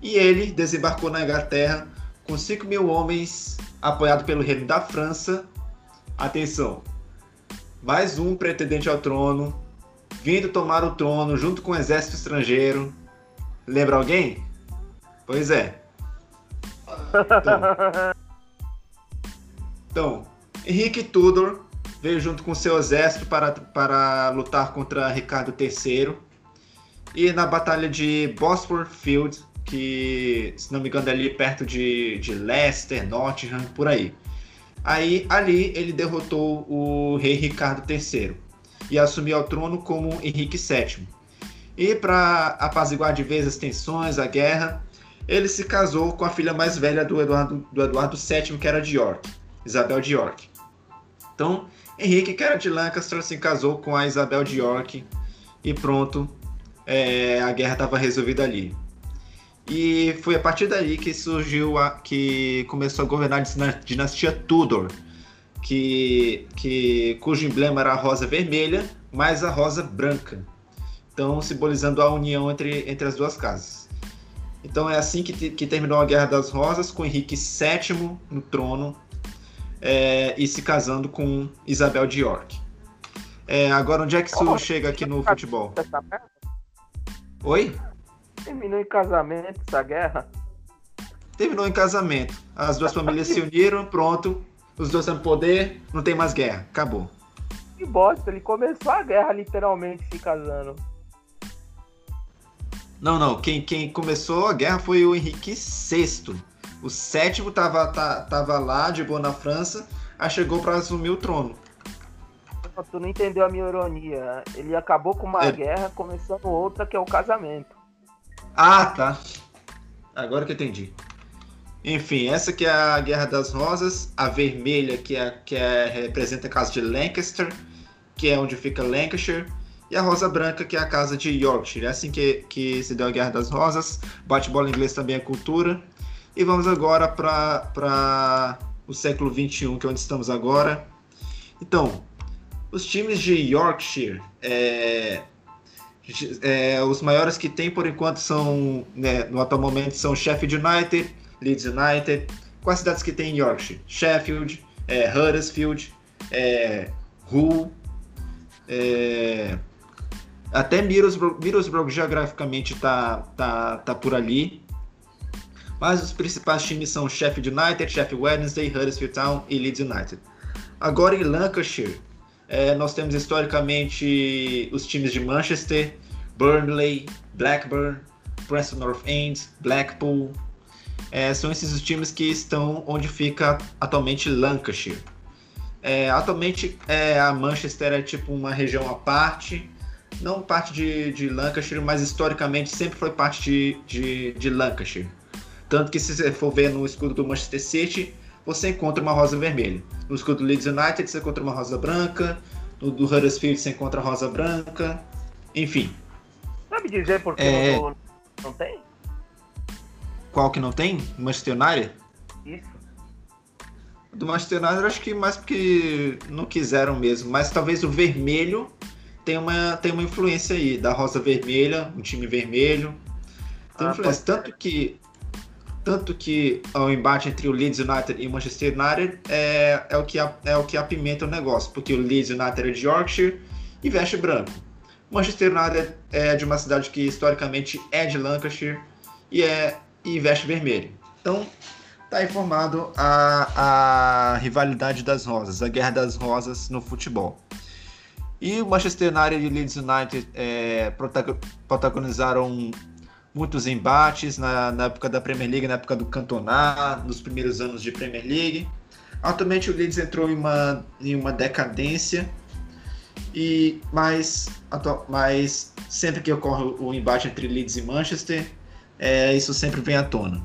Speaker 7: E ele desembarcou na Inglaterra com 5 mil homens, apoiado pelo reino da França. Atenção, mais um pretendente ao trono, vindo tomar o trono junto com o exército estrangeiro. Lembra alguém? Pois é. Então, então, Henrique Tudor veio junto com seu exército para, para lutar contra Ricardo III. E na batalha de Bosworth Field, que se não me engano é ali perto de, de Leicester, Nottingham, por aí. Aí ali ele derrotou o rei Ricardo III e assumiu o trono como Henrique VII. E para apaziguar de vez as tensões, a guerra, ele se casou com a filha mais velha do Eduardo, do Eduardo VII, que era de York, Isabel de York. Então, Henrique, que era de Lancaster, se casou com a Isabel de York e pronto, é, a guerra estava resolvida ali. E foi a partir daí que surgiu a, que começou a governar a dinastia Tudor, que, que cujo emblema era a rosa vermelha mais a rosa branca. Então, simbolizando a união entre, entre as duas casas. Então é assim que, que terminou a Guerra das Rosas, com Henrique VII no trono é, e se casando com Isabel de York. É, agora, onde é que isso chega aqui no futebol? Oi?
Speaker 3: Terminou em casamento essa guerra.
Speaker 7: Terminou em casamento. As duas famílias se uniram, pronto. Os dois têm poder, não tem mais guerra. Acabou.
Speaker 3: Que bosta, ele começou a guerra literalmente se casando.
Speaker 7: Não, não. Quem, quem começou a guerra foi o Henrique VI. O sétimo tava, tá, tava lá, de boa na França, aí chegou para assumir o trono.
Speaker 3: Tu não entendeu a minha ironia. Ele acabou com uma
Speaker 7: É.
Speaker 3: guerra, começando outra, que é o casamento.
Speaker 7: Ah, tá. Agora que eu entendi. Enfim, essa que é a Guerra das Rosas, a vermelha que é que é, representa a casa de Lancaster, que é onde fica Lancashire, e a rosa branca que é a casa de Yorkshire. É assim que, que se deu a Guerra das Rosas. Bate-bola inglês também é cultura. E vamos agora para o século XXI, que é onde estamos agora. Então, os times de Yorkshire, é, é, os maiores que tem por enquanto são, né, no atual momento, são Sheffield United, Leeds United. Quais cidades que tem em Yorkshire? Sheffield, é, Huddersfield, é, Hull, é, até Middlesbrough, Middlesbrough geograficamente tá, tá, tá por ali. Mas os principais times são Sheffield United, Sheffield Wednesday, Huddersfield Town e Leeds United. Agora em Lancashire, É, nós temos historicamente os times de Manchester, Burnley, Blackburn, Preston North End, Blackpool. É, são esses os times que estão onde fica atualmente Lancashire. É, atualmente é, a Manchester é tipo uma região à parte, não parte de, de Lancashire, mas historicamente sempre foi parte de, de, de Lancashire. Tanto que se você for ver no escudo do Manchester City, você encontra uma rosa vermelha. No escudo do Leeds United você encontra uma rosa branca, no do Huddersfield você encontra rosa branca, enfim.
Speaker 3: Sabe dizer por que
Speaker 7: É.
Speaker 3: não, não tem?
Speaker 7: Qual que não tem? Manchester United?
Speaker 3: Isso.
Speaker 7: Do Manchester United acho que mais porque não quiseram mesmo, mas talvez o vermelho tem uma, tem uma influência aí, da rosa vermelha, um time vermelho. Tem
Speaker 3: Ah,
Speaker 7: influência. Tanto que tanto que o embate entre o Leeds United e o Manchester United é, é, o que, a- é o que apimenta o negócio, porque o Leeds United é de Yorkshire e veste branco. O Manchester United é de uma cidade que historicamente é de Lancashire e, é, e veste vermelho. Então, tá aí formado a, a rivalidade das rosas, a guerra das rosas no futebol. E o Manchester United e o Leeds United é, protago- protagonizaram muitos embates na, na época da Premier League, na época do Cantona, nos primeiros anos de Premier League. Atualmente o Leeds entrou em uma, em uma decadência, e mas, mas sempre que ocorre o embate entre Leeds e Manchester, é, isso sempre vem à tona.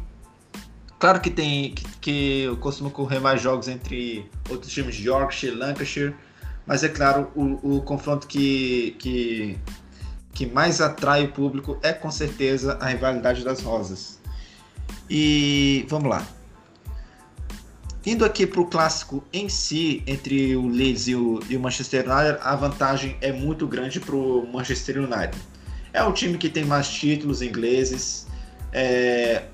Speaker 7: Claro que tem que, que costuma ocorrer mais jogos entre outros times de Yorkshire, Lancashire, mas é claro, o, o confronto que, que, que mais atrai o público é com certeza a rivalidade das rosas. E vamos lá. Indo aqui para o clássico em si, entre o Leeds e o, e o Manchester United, a vantagem é muito grande para o Manchester United. É o time que tem mais títulos ingleses. É,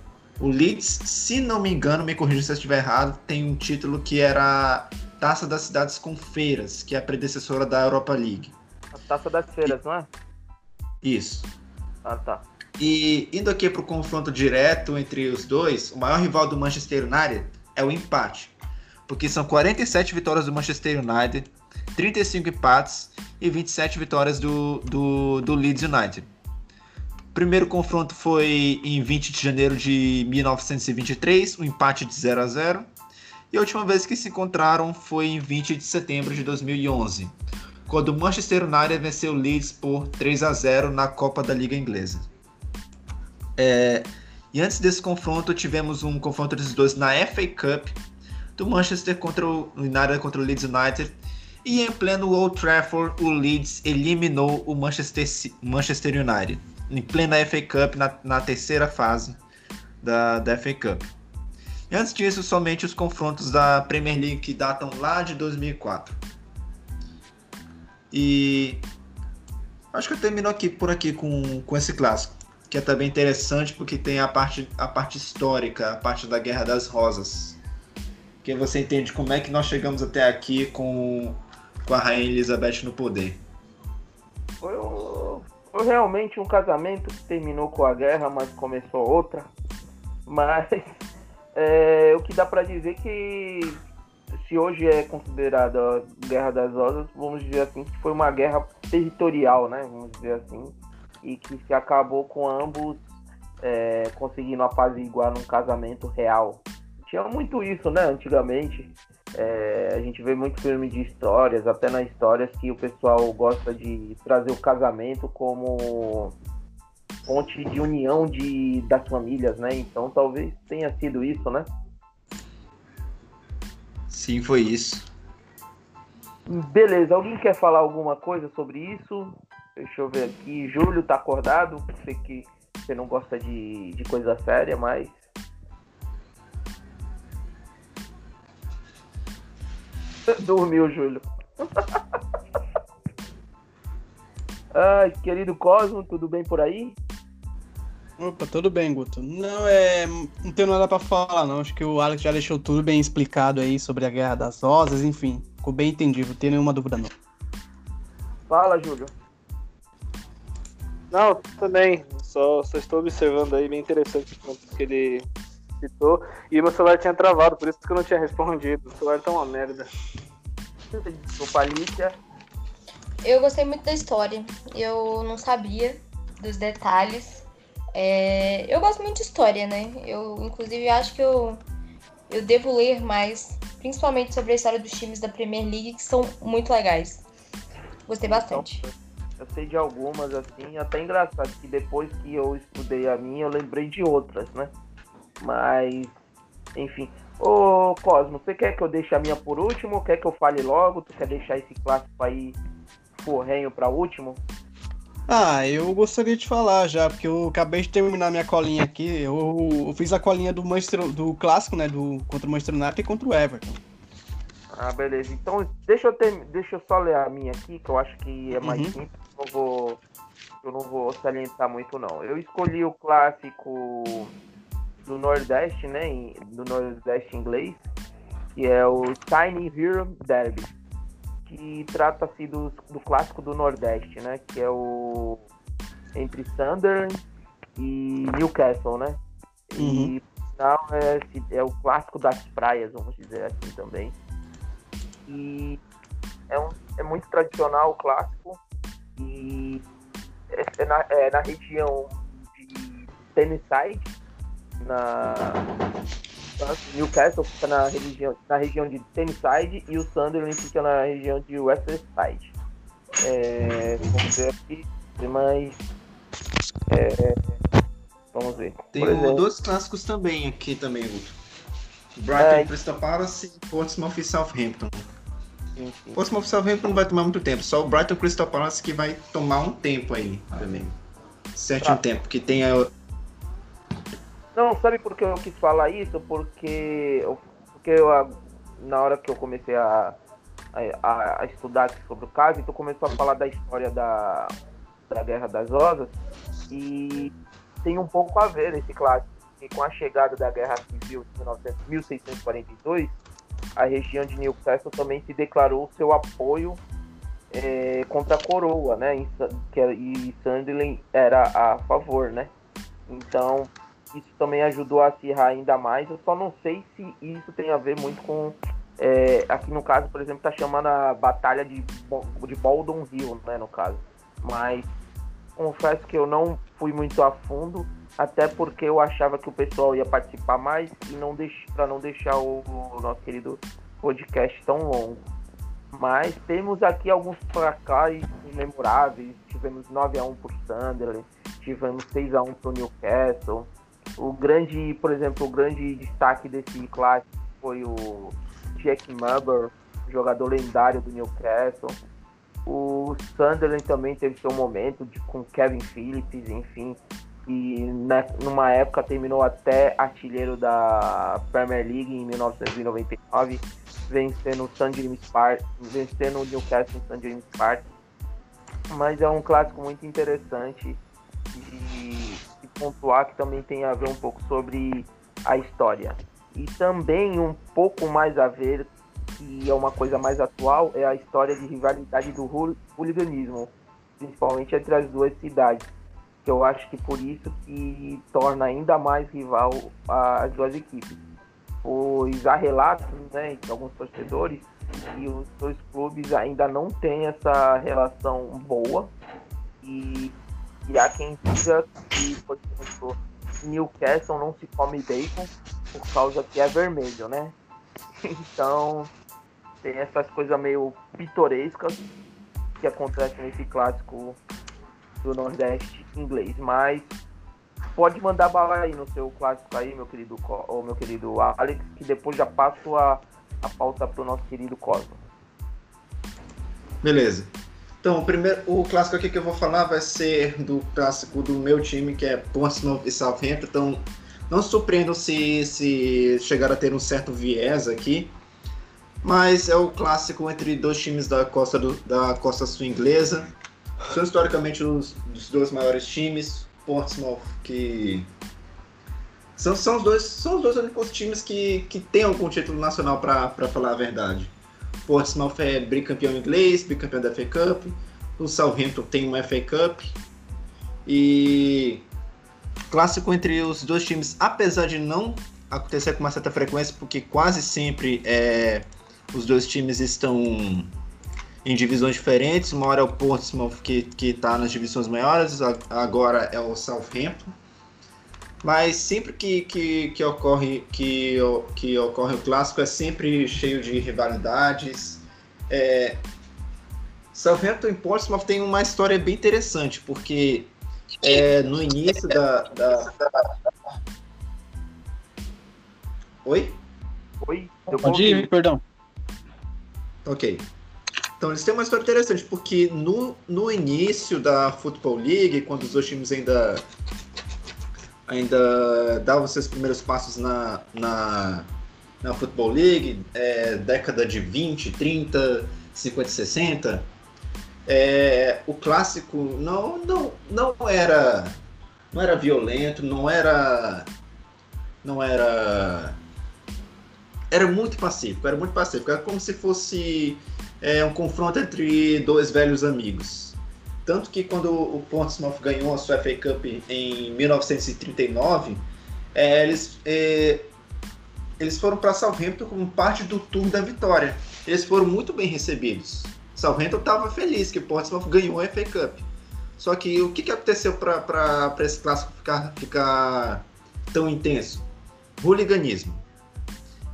Speaker 7: o Leeds, se não me engano, me corrija se eu estiver errado, tem um título que era Taça das Cidades com Feiras, que é a predecessora da Europa League.
Speaker 3: A taça das feiras, não é?
Speaker 7: Isso.
Speaker 3: Ah, tá.
Speaker 7: E indo aqui para o confronto direto entre os dois, o maior rival do Manchester United é o empate. Porque são 47 vitórias do Manchester United, 35 empates e 27 vitórias do, do, do Leeds United. O primeiro confronto foi em 20 de janeiro de 1923, um empate de 0 a 0. E a última vez que se encontraram foi em 20 de setembro de 2011, quando o Manchester United venceu o Leeds por 3 a 0 na Copa da Liga Inglesa. É, e antes desse confronto, tivemos um confronto dos dois na FA Cup, do Manchester contra o United contra o Leeds United. E em pleno Old Trafford, o Leeds eliminou o Manchester, Manchester United, em plena FA Cup, na, na terceira fase da, da FA Cup. E antes disso, somente os confrontos da Premier League que datam lá de 2004. E acho que eu termino aqui por aqui com, com esse clássico, que é também interessante porque tem a parte, a parte histórica, a parte da Guerra das Rosas. Que você entende como é que nós chegamos até aqui com, com a Rainha Elizabeth no poder.
Speaker 3: Foi, foi realmente um casamento que terminou com a guerra, mas começou outra. Mas é, o que dá pra dizer que se hoje é considerada Guerra das Rosas, vamos dizer assim, que foi uma guerra territorial, né? Vamos dizer assim. E que se acabou com ambos é, conseguindo apaziguar num casamento real. Tinha muito isso, né? Antigamente. É, a gente vê muito filme de histórias, até nas histórias que o pessoal gosta de trazer o casamento como fonte de união de, das famílias, né? Então talvez tenha sido isso, né?
Speaker 7: Sim, foi isso.
Speaker 3: Beleza, alguém quer falar alguma coisa sobre isso? Deixa eu ver aqui. Júlio tá acordado? Sei que você não gosta de, de coisa séria, mas. Dormiu, Júlio. Ai, querido Cosmo, tudo bem por aí?
Speaker 8: Opa, tudo bem, Guto. Não, é. Não tenho nada pra falar, não. Acho que o Alex já deixou tudo bem explicado aí sobre a Guerra das Rosas, enfim. Ficou bem entendido, não tem nenhuma dúvida, não.
Speaker 3: Fala, Júlio.
Speaker 5: Não, também. Só, só estou observando aí, bem interessante o ponto que ele citou. E meu celular tinha travado, por isso que eu não tinha respondido. O celular tá uma merda.
Speaker 3: Desculpa, Alicia.
Speaker 4: Eu gostei muito da história. Eu não sabia dos detalhes. É, eu gosto muito de história, né? Eu, inclusive, acho que eu, eu devo ler mais, principalmente sobre a história dos times da Premier League, que são muito legais. Gostei bastante.
Speaker 3: Eu sei de algumas, assim, até engraçado que depois que eu estudei a minha, eu lembrei de outras, né? Mas, enfim. Ô Cosmo, você quer que eu deixe a minha por último quer que eu fale logo? Tu quer deixar esse clássico aí forrenho pra último?
Speaker 8: Ah, eu gostaria de falar já, porque eu acabei de terminar minha colinha aqui. Eu, eu fiz a colinha do Manchester, do clássico, né? Do, contra o Manchester United e contra o Everton.
Speaker 3: Ah, beleza. Então, deixa eu, ter, deixa eu só ler a minha aqui, que eu acho que é mais
Speaker 8: Uhum.
Speaker 3: simples. Não vou, eu não vou salientar muito, não. Eu escolhi o clássico do Nordeste, né? Do Nordeste inglês, que é o Tiny Hero Derby. Que trata-se do, do clássico do Nordeste, né? Que é o. Entre Sunderland e Newcastle, né? E final é, é o clássico das praias, vamos dizer assim também. E é, um, é muito tradicional o clássico. E é, é na, é na região de Tennessee, na Newcastle fica na região, na região de Tennessee e o Sunderland fica na região de Westerside. É, vamos ver aqui, mais. é, vamos ver.
Speaker 7: Tem
Speaker 3: exemplo,
Speaker 7: dois clássicos também aqui também, Guto. Brighton
Speaker 3: É.
Speaker 7: Crystal Palace e Portsmouth e Southampton.
Speaker 3: sim, sim.
Speaker 7: Portsmouth e Southampton não vai tomar muito tempo, só o Brighton Crystal Palace que vai tomar um tempo aí também. Certo
Speaker 3: Tá.
Speaker 7: um tempo, que tem a...
Speaker 3: Não, sabe por que eu quis falar isso? Porque, eu- porque eu, ah, na hora que eu comecei a, a, a estudar sobre o caso, então começou a falar da história da, da Guerra das Rosas e tem um pouco a ver esse clássico. E com a chegada da Guerra Civil de 1900 1642, a região de Newcastle também se declarou seu apoio eh, contra a coroa, né? Sa- que, e Sunderland era a favor, né? Então, isso também ajudou a acirrar ainda mais. Eu só não sei se isso tem a ver muito com. é, aqui no caso, por exemplo, tá chamando a Batalha de, de Baldon Hill, né? No caso. Mas confesso que eu não fui muito a fundo, até porque eu achava que o pessoal ia participar mais e não para não deixar o, o nosso querido podcast tão longo. Mas temos aqui alguns placares memoráveis. Tivemos 9x1 por Sunderland, tivemos 6x1 pro Newcastle. O grande, por exemplo, o grande destaque desse clássico foi o Jack Mubber, jogador lendário do Newcastle. O Sunderland também teve seu momento de, com Kevin Phillips, enfim. E numa época terminou até artilheiro da Premier League em 1999, vencendo o St. James vencendo o Newcastle St. James Park. Mas é um clássico muito interessante de pontuar que também tem a ver um pouco sobre a história. E também um pouco mais a ver, que é uma coisa mais atual, é a história de rivalidade do hool- hooliganismo, principalmente entre as duas cidades. Que eu acho que por isso que torna ainda mais rival as duas equipes. Pois há relatos né, de alguns torcedores que os dois clubes ainda não têm essa relação boa. E, e há quem diga que, por exemplo, Newcastle não se come bacon por causa que é vermelho, né? Então tem essas coisas meio pitorescas que acontecem nesse clássico do Nordeste inglês. Mas pode mandar bala aí no seu clássico aí, meu querido, ou meu querido Alex, que depois já passo a, a pauta pro nosso querido Cosmo.
Speaker 7: Beleza. Então, o, primeiro, o clássico aqui que eu vou falar vai ser do clássico do meu time, que é Portsmouth e Southampton. Então, não se surpreendam se, se chegar a ter um certo viés aqui. Mas é o clássico entre dois times da costa, do- da costa sul inglesa. São historicamente os, os dois maiores times. Portsmouth, que. São, são, os dois, são os dois únicos times que, que têm algum título nacional, para falar a verdade. Portsmouth é bicampeão inglês, bicampeão da FA Cup. O Southampton tem uma FA Cup. E clássico entre os dois times, apesar de não acontecer com uma certa frequência, porque quase sempre é, os dois times estão em divisões diferentes. Uma hora é o Portsmouth que que está nas divisões maiores, agora é o Southampton. Mas sempre que, que, que, ocorre, que, que ocorre o clássico é sempre cheio de rivalidades. É... Southampton e Portsmouth tem uma história bem interessante, porque é, no início da, da... Oi?
Speaker 3: Oi?
Speaker 8: Pode ir, perdão.
Speaker 7: Ok. Então, eles têm uma história interessante, porque no, no início da Football League, quando os dois times ainda ainda davam seus primeiros passos na, na, na Football League, é, década de 20, 30, 50, 60, é, o clássico não, não, não era não era violento, não era não era era muito pacífico, era muito pacífico, era como se fosse é, um confronto entre dois velhos amigos. Tanto que quando o Portsmouth ganhou a sua FA Cup em 1939, é, eles, é, eles foram para Southampton como parte do tour da vitória. Eles foram muito bem recebidos. Southampton estava feliz que o Portsmouth ganhou a FA Cup. Só que o que, que aconteceu para esse clássico ficar, ficar tão intenso? Hooliganismo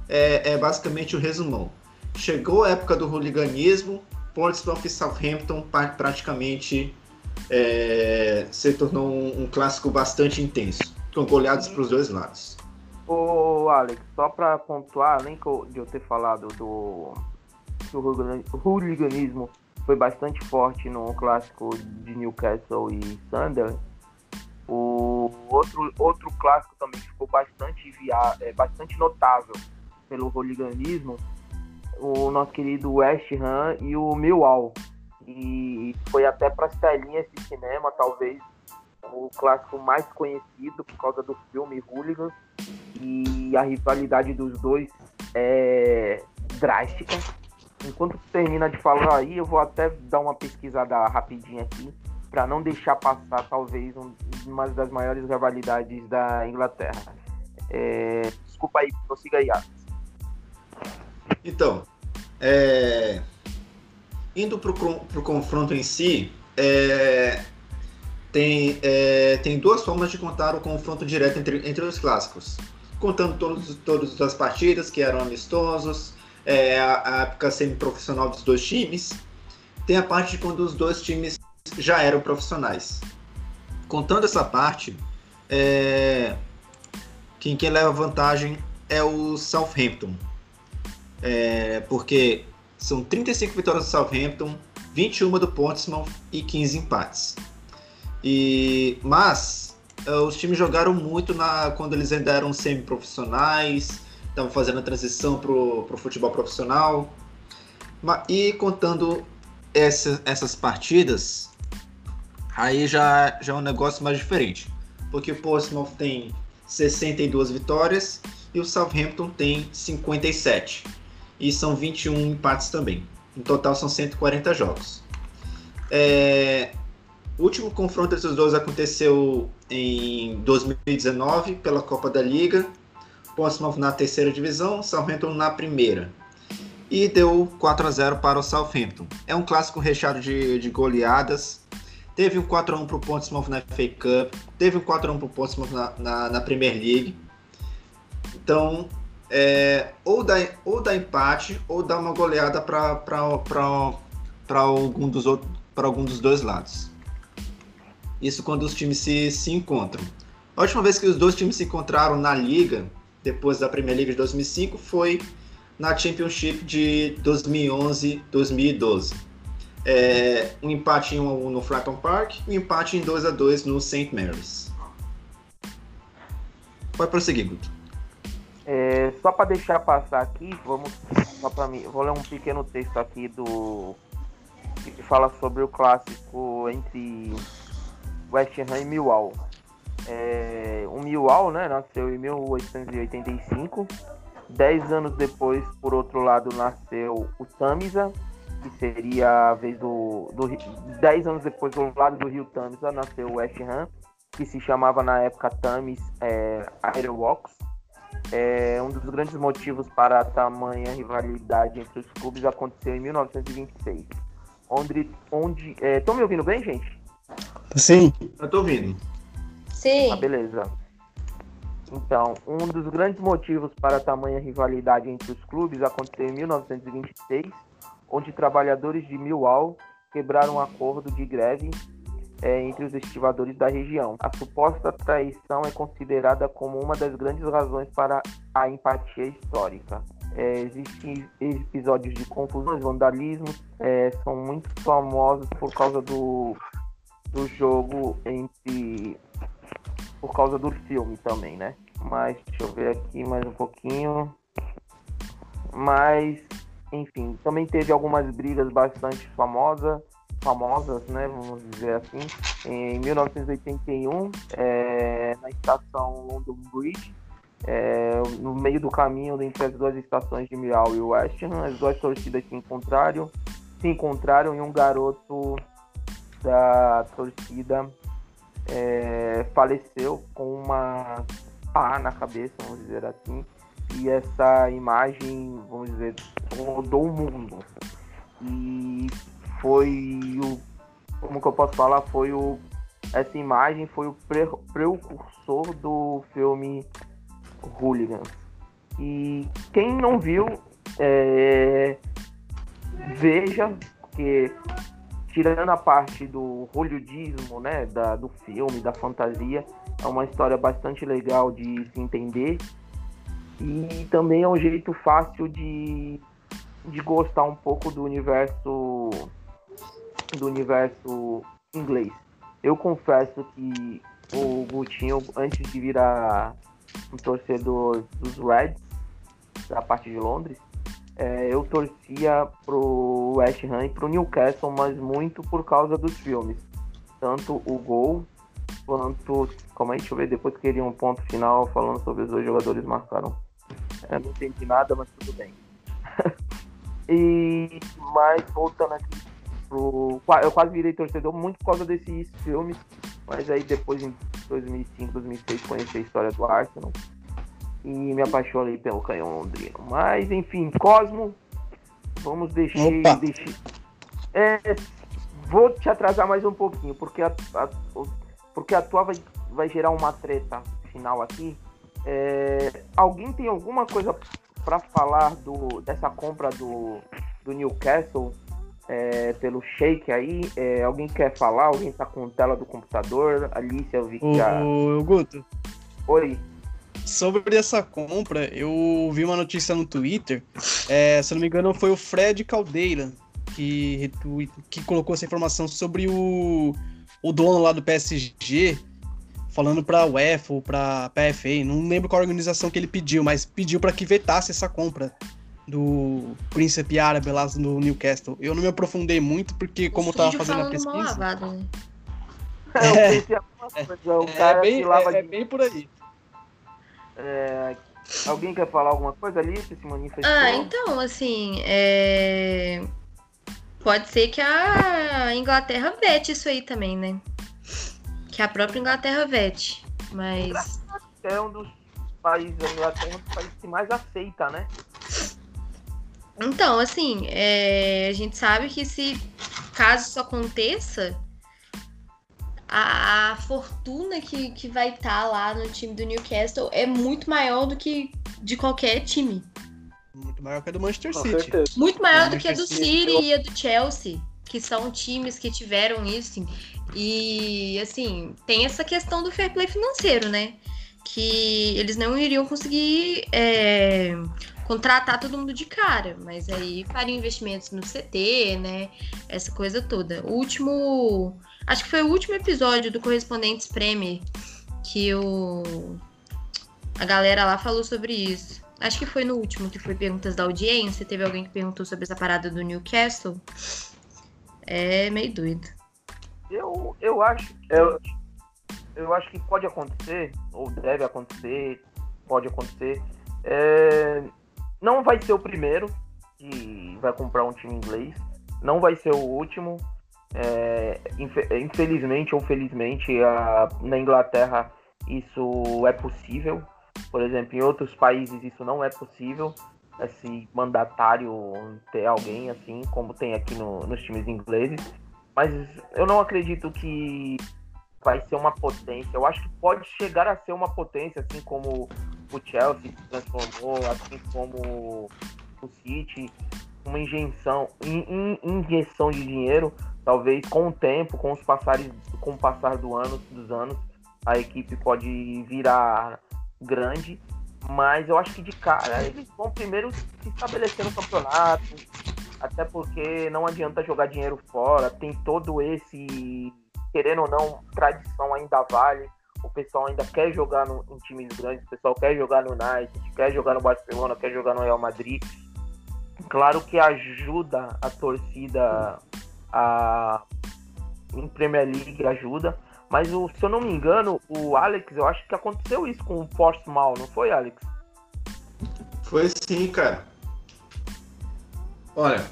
Speaker 7: é, é basicamente o resumão. Chegou a época do hooliganismo, Portsmouth e Southampton praticamente é, se tornou um, um, clássico bastante intenso, com goleadas para os dois lados.
Speaker 3: Ô Alex, só para pontuar, além de eu ter falado do que o hooliganismo foi bastante forte no clássico de Newcastle e Sunderland, o outro, outro clássico também ficou bastante, via, é, bastante notável pelo hooliganismo, o nosso querido West Ham e o Millwall. E foi até para as telinhas de cinema, talvez o clássico mais conhecido por causa do filme Hooligans. E a rivalidade dos dois é drástica. Enquanto termina de falar aí, eu vou até dar uma pesquisada rapidinha aqui para não deixar passar talvez um, uma das maiores rivalidades da Inglaterra. É, desculpa aí, prossiga aí.
Speaker 7: Então, é... indo para o confronto em si, é... Tem, é... tem duas formas de contar o confronto direto entre, entre os clássicos. Contando todos, todas as partidas que eram amistosos, é, a, a época semi-profissional dos dois times. Tem a parte de quando os dois times já eram profissionais. Contando essa parte, é, quem, quem leva vantagem é o Southampton, é, porque são 35 vitórias do Southampton, 21 do Portsmouth e 15 empates. E, mas é, os times jogaram muito na, quando eles ainda eram semi-profissionais, estavam fazendo a transição para o futebol profissional. E contando essa, essas partidas, aí já, já é um negócio mais diferente. Porque o Portsmouth tem 62 vitórias e o Southampton tem 57 e são 21 empates também. No total são 140 jogos. É, o último confronto entre os dois aconteceu em 2019 pela Copa da Liga. Portsmouth na terceira divisão, Southampton na primeira. E deu 4 a 0 para o Southampton. É um clássico recheado de, de goleadas. Teve um 4 a 1 para o Portsmouth na FA Cup. Teve um 4 a 1 para o Portsmouth na, na, na Premier League. Então, é, ou, dá, ou dá empate ou dá uma goleada para algum, dos algum dos dois lados. Isso quando os times se, se encontram. A última vez que os dois times se encontraram na liga, depois da Premier League de 2005, foi na Championship de 2011-2012. É, um empate em 1 a 1 no Fratton Park e um empate em 2 a 2 no St. Mary's. Pode prosseguir, Guto.
Speaker 3: É, só para deixar passar aqui, vamos só para mim, vou ler um pequeno texto aqui do que fala sobre o clássico entre West Ham e Millwall. É, o Millwall, né, nasceu em 1885. Dez anos depois, por outro lado, nasceu o Tamisa, que seria a vez do, do dez anos depois do lado do rio Tamisa nasceu o West Ham, que se chamava na época Thames é, Airwalks é, um dos grandes motivos para a tamanha rivalidade entre os clubes aconteceu em 1926, onde. onde Estão me ouvindo bem, gente?
Speaker 8: Sim.
Speaker 7: Eu tô ouvindo.
Speaker 4: Sim.
Speaker 3: Ah, beleza. Então, um dos grandes motivos para a tamanha rivalidade entre os clubes aconteceu em 1926, onde trabalhadores de Millwall quebraram um acordo de greve é, entre os estivadores da região. A suposta traição é considerada como uma das grandes razões para a empatia histórica. É, existem episódios de confusões, vandalismo, é, são muito famosos por causa do, do jogo entre. por causa do filme também, né? Mas deixa eu ver aqui mais um pouquinho. Mas, enfim, também teve algumas brigas bastante famosas famosas, né, vamos dizer assim, em 1981, é, na estação London Bridge, é, no meio do caminho entre as duas estações de Miau e West Ham, as duas torcidas se encontraram, se encontraram e um garoto da torcida é, faleceu com uma pá na cabeça, vamos dizer assim, e essa imagem, vamos dizer, rodou o mundo. E foi o. Como que eu posso falar? Foi o. Essa imagem foi o pre, precursor do filme Hooligans. E quem não viu, é, veja, porque tirando a parte do hollywoodismo, né, da, do filme, da fantasia, é uma história bastante legal de se entender e também é um jeito fácil de, de gostar um pouco do universo do universo inglês. Eu confesso que o Gutinho, antes de virar um torcedor dos Reds, da parte de Londres, é, eu torcia pro West Ham e pro Newcastle, mas muito por causa dos filmes. Tanto o gol quanto. Como é, deixa eu ver, depois queria um ponto final falando sobre os dois jogadores marcaram. É, não entendi nada, mas tudo bem. e mas voltando aqui pro. Eu quase virei torcedor muito por causa desses filmes. Mas aí depois, em 2005, 2006, conheci a história do Arsenal. E me apaixonei pelo canhão londrino. Mas, enfim, Cosmo. Vamos deixar. deixar é, vou te atrasar mais um pouquinho, porque a, a, porque a tua vai, vai gerar uma treta final aqui. É, alguém tem alguma coisa para falar do, dessa compra do, do Newcastle é, pelo Shake aí. É, alguém quer falar? Alguém tá com tela do computador? Alice, eu vi que já...
Speaker 8: Ô, Guto.
Speaker 3: Oi.
Speaker 8: Sobre essa compra, eu vi uma notícia no Twitter. É, se eu não me engano, foi o Fred Caldeira que, que colocou essa informação sobre o, o dono lá do PSG falando para a UEFA ou para a PFA, não lembro qual organização que ele pediu, mas pediu para que vetasse essa compra do príncipe árabe lá no Newcastle. Eu não me aprofundei muito porque, como eu tava fazendo a pesquisa. Né?
Speaker 3: É, é,
Speaker 8: é, bem, é, é bem por aí.
Speaker 3: É, alguém quer falar alguma coisa ali? Se manifestou?
Speaker 4: Ah, então, assim, é... pode ser que a Inglaterra vete isso aí também, né? Que a própria Inglaterra vete. Mas.
Speaker 3: É um dos países, a Inglaterra é um dos países que mais aceita, né?
Speaker 4: Então, assim, é, a gente sabe que se caso isso aconteça, a, a fortuna que, que vai estar tá lá no time do Newcastle é muito maior do que de qualquer time.
Speaker 8: Muito maior que a do Manchester City.
Speaker 4: Certeza. Muito maior do que a do City e a do Chelsea, que são times que tiveram isso. E, assim, tem essa questão do fair play financeiro, né? Que eles não iriam conseguir é, contratar todo mundo de cara, mas aí fariam investimentos no CT, né? Essa coisa toda. O último. Acho que foi o último episódio do Correspondentes Premier que o. A galera lá falou sobre isso. Acho que foi no último que foi perguntas da audiência. Teve alguém que perguntou sobre essa parada do Newcastle. É meio doido.
Speaker 3: Eu, eu acho. Eu, eu acho que pode acontecer, ou deve acontecer, pode acontecer. É, não vai ser o primeiro que vai comprar um time inglês. Não vai ser o último. É, infelizmente ou felizmente, a, na Inglaterra isso é possível. Por exemplo, em outros países isso não é possível. esse mandatário ter alguém assim, como tem aqui no, nos times ingleses. Mas eu não acredito que vai ser uma potência. Eu acho que pode chegar a ser uma potência, assim como o Chelsea se transformou, assim como o City, uma injeção, in, in, injeção de dinheiro, talvez com o tempo, com os passares, com o passar do ano, dos anos, a equipe pode virar grande, mas eu acho que de cara eles vão primeiro se estabelecer no campeonato, até porque não adianta jogar dinheiro fora, tem todo esse, querendo ou não, tradição ainda vale o pessoal ainda quer jogar no, em times grandes, o pessoal quer jogar no United, quer jogar no Barcelona, quer jogar no Real Madrid. Claro que ajuda a torcida a em Premier League ajuda, mas o, se eu não me engano, o Alex, eu acho que aconteceu isso com o Portsmouth, não foi, Alex?
Speaker 7: Foi sim, cara. Olha,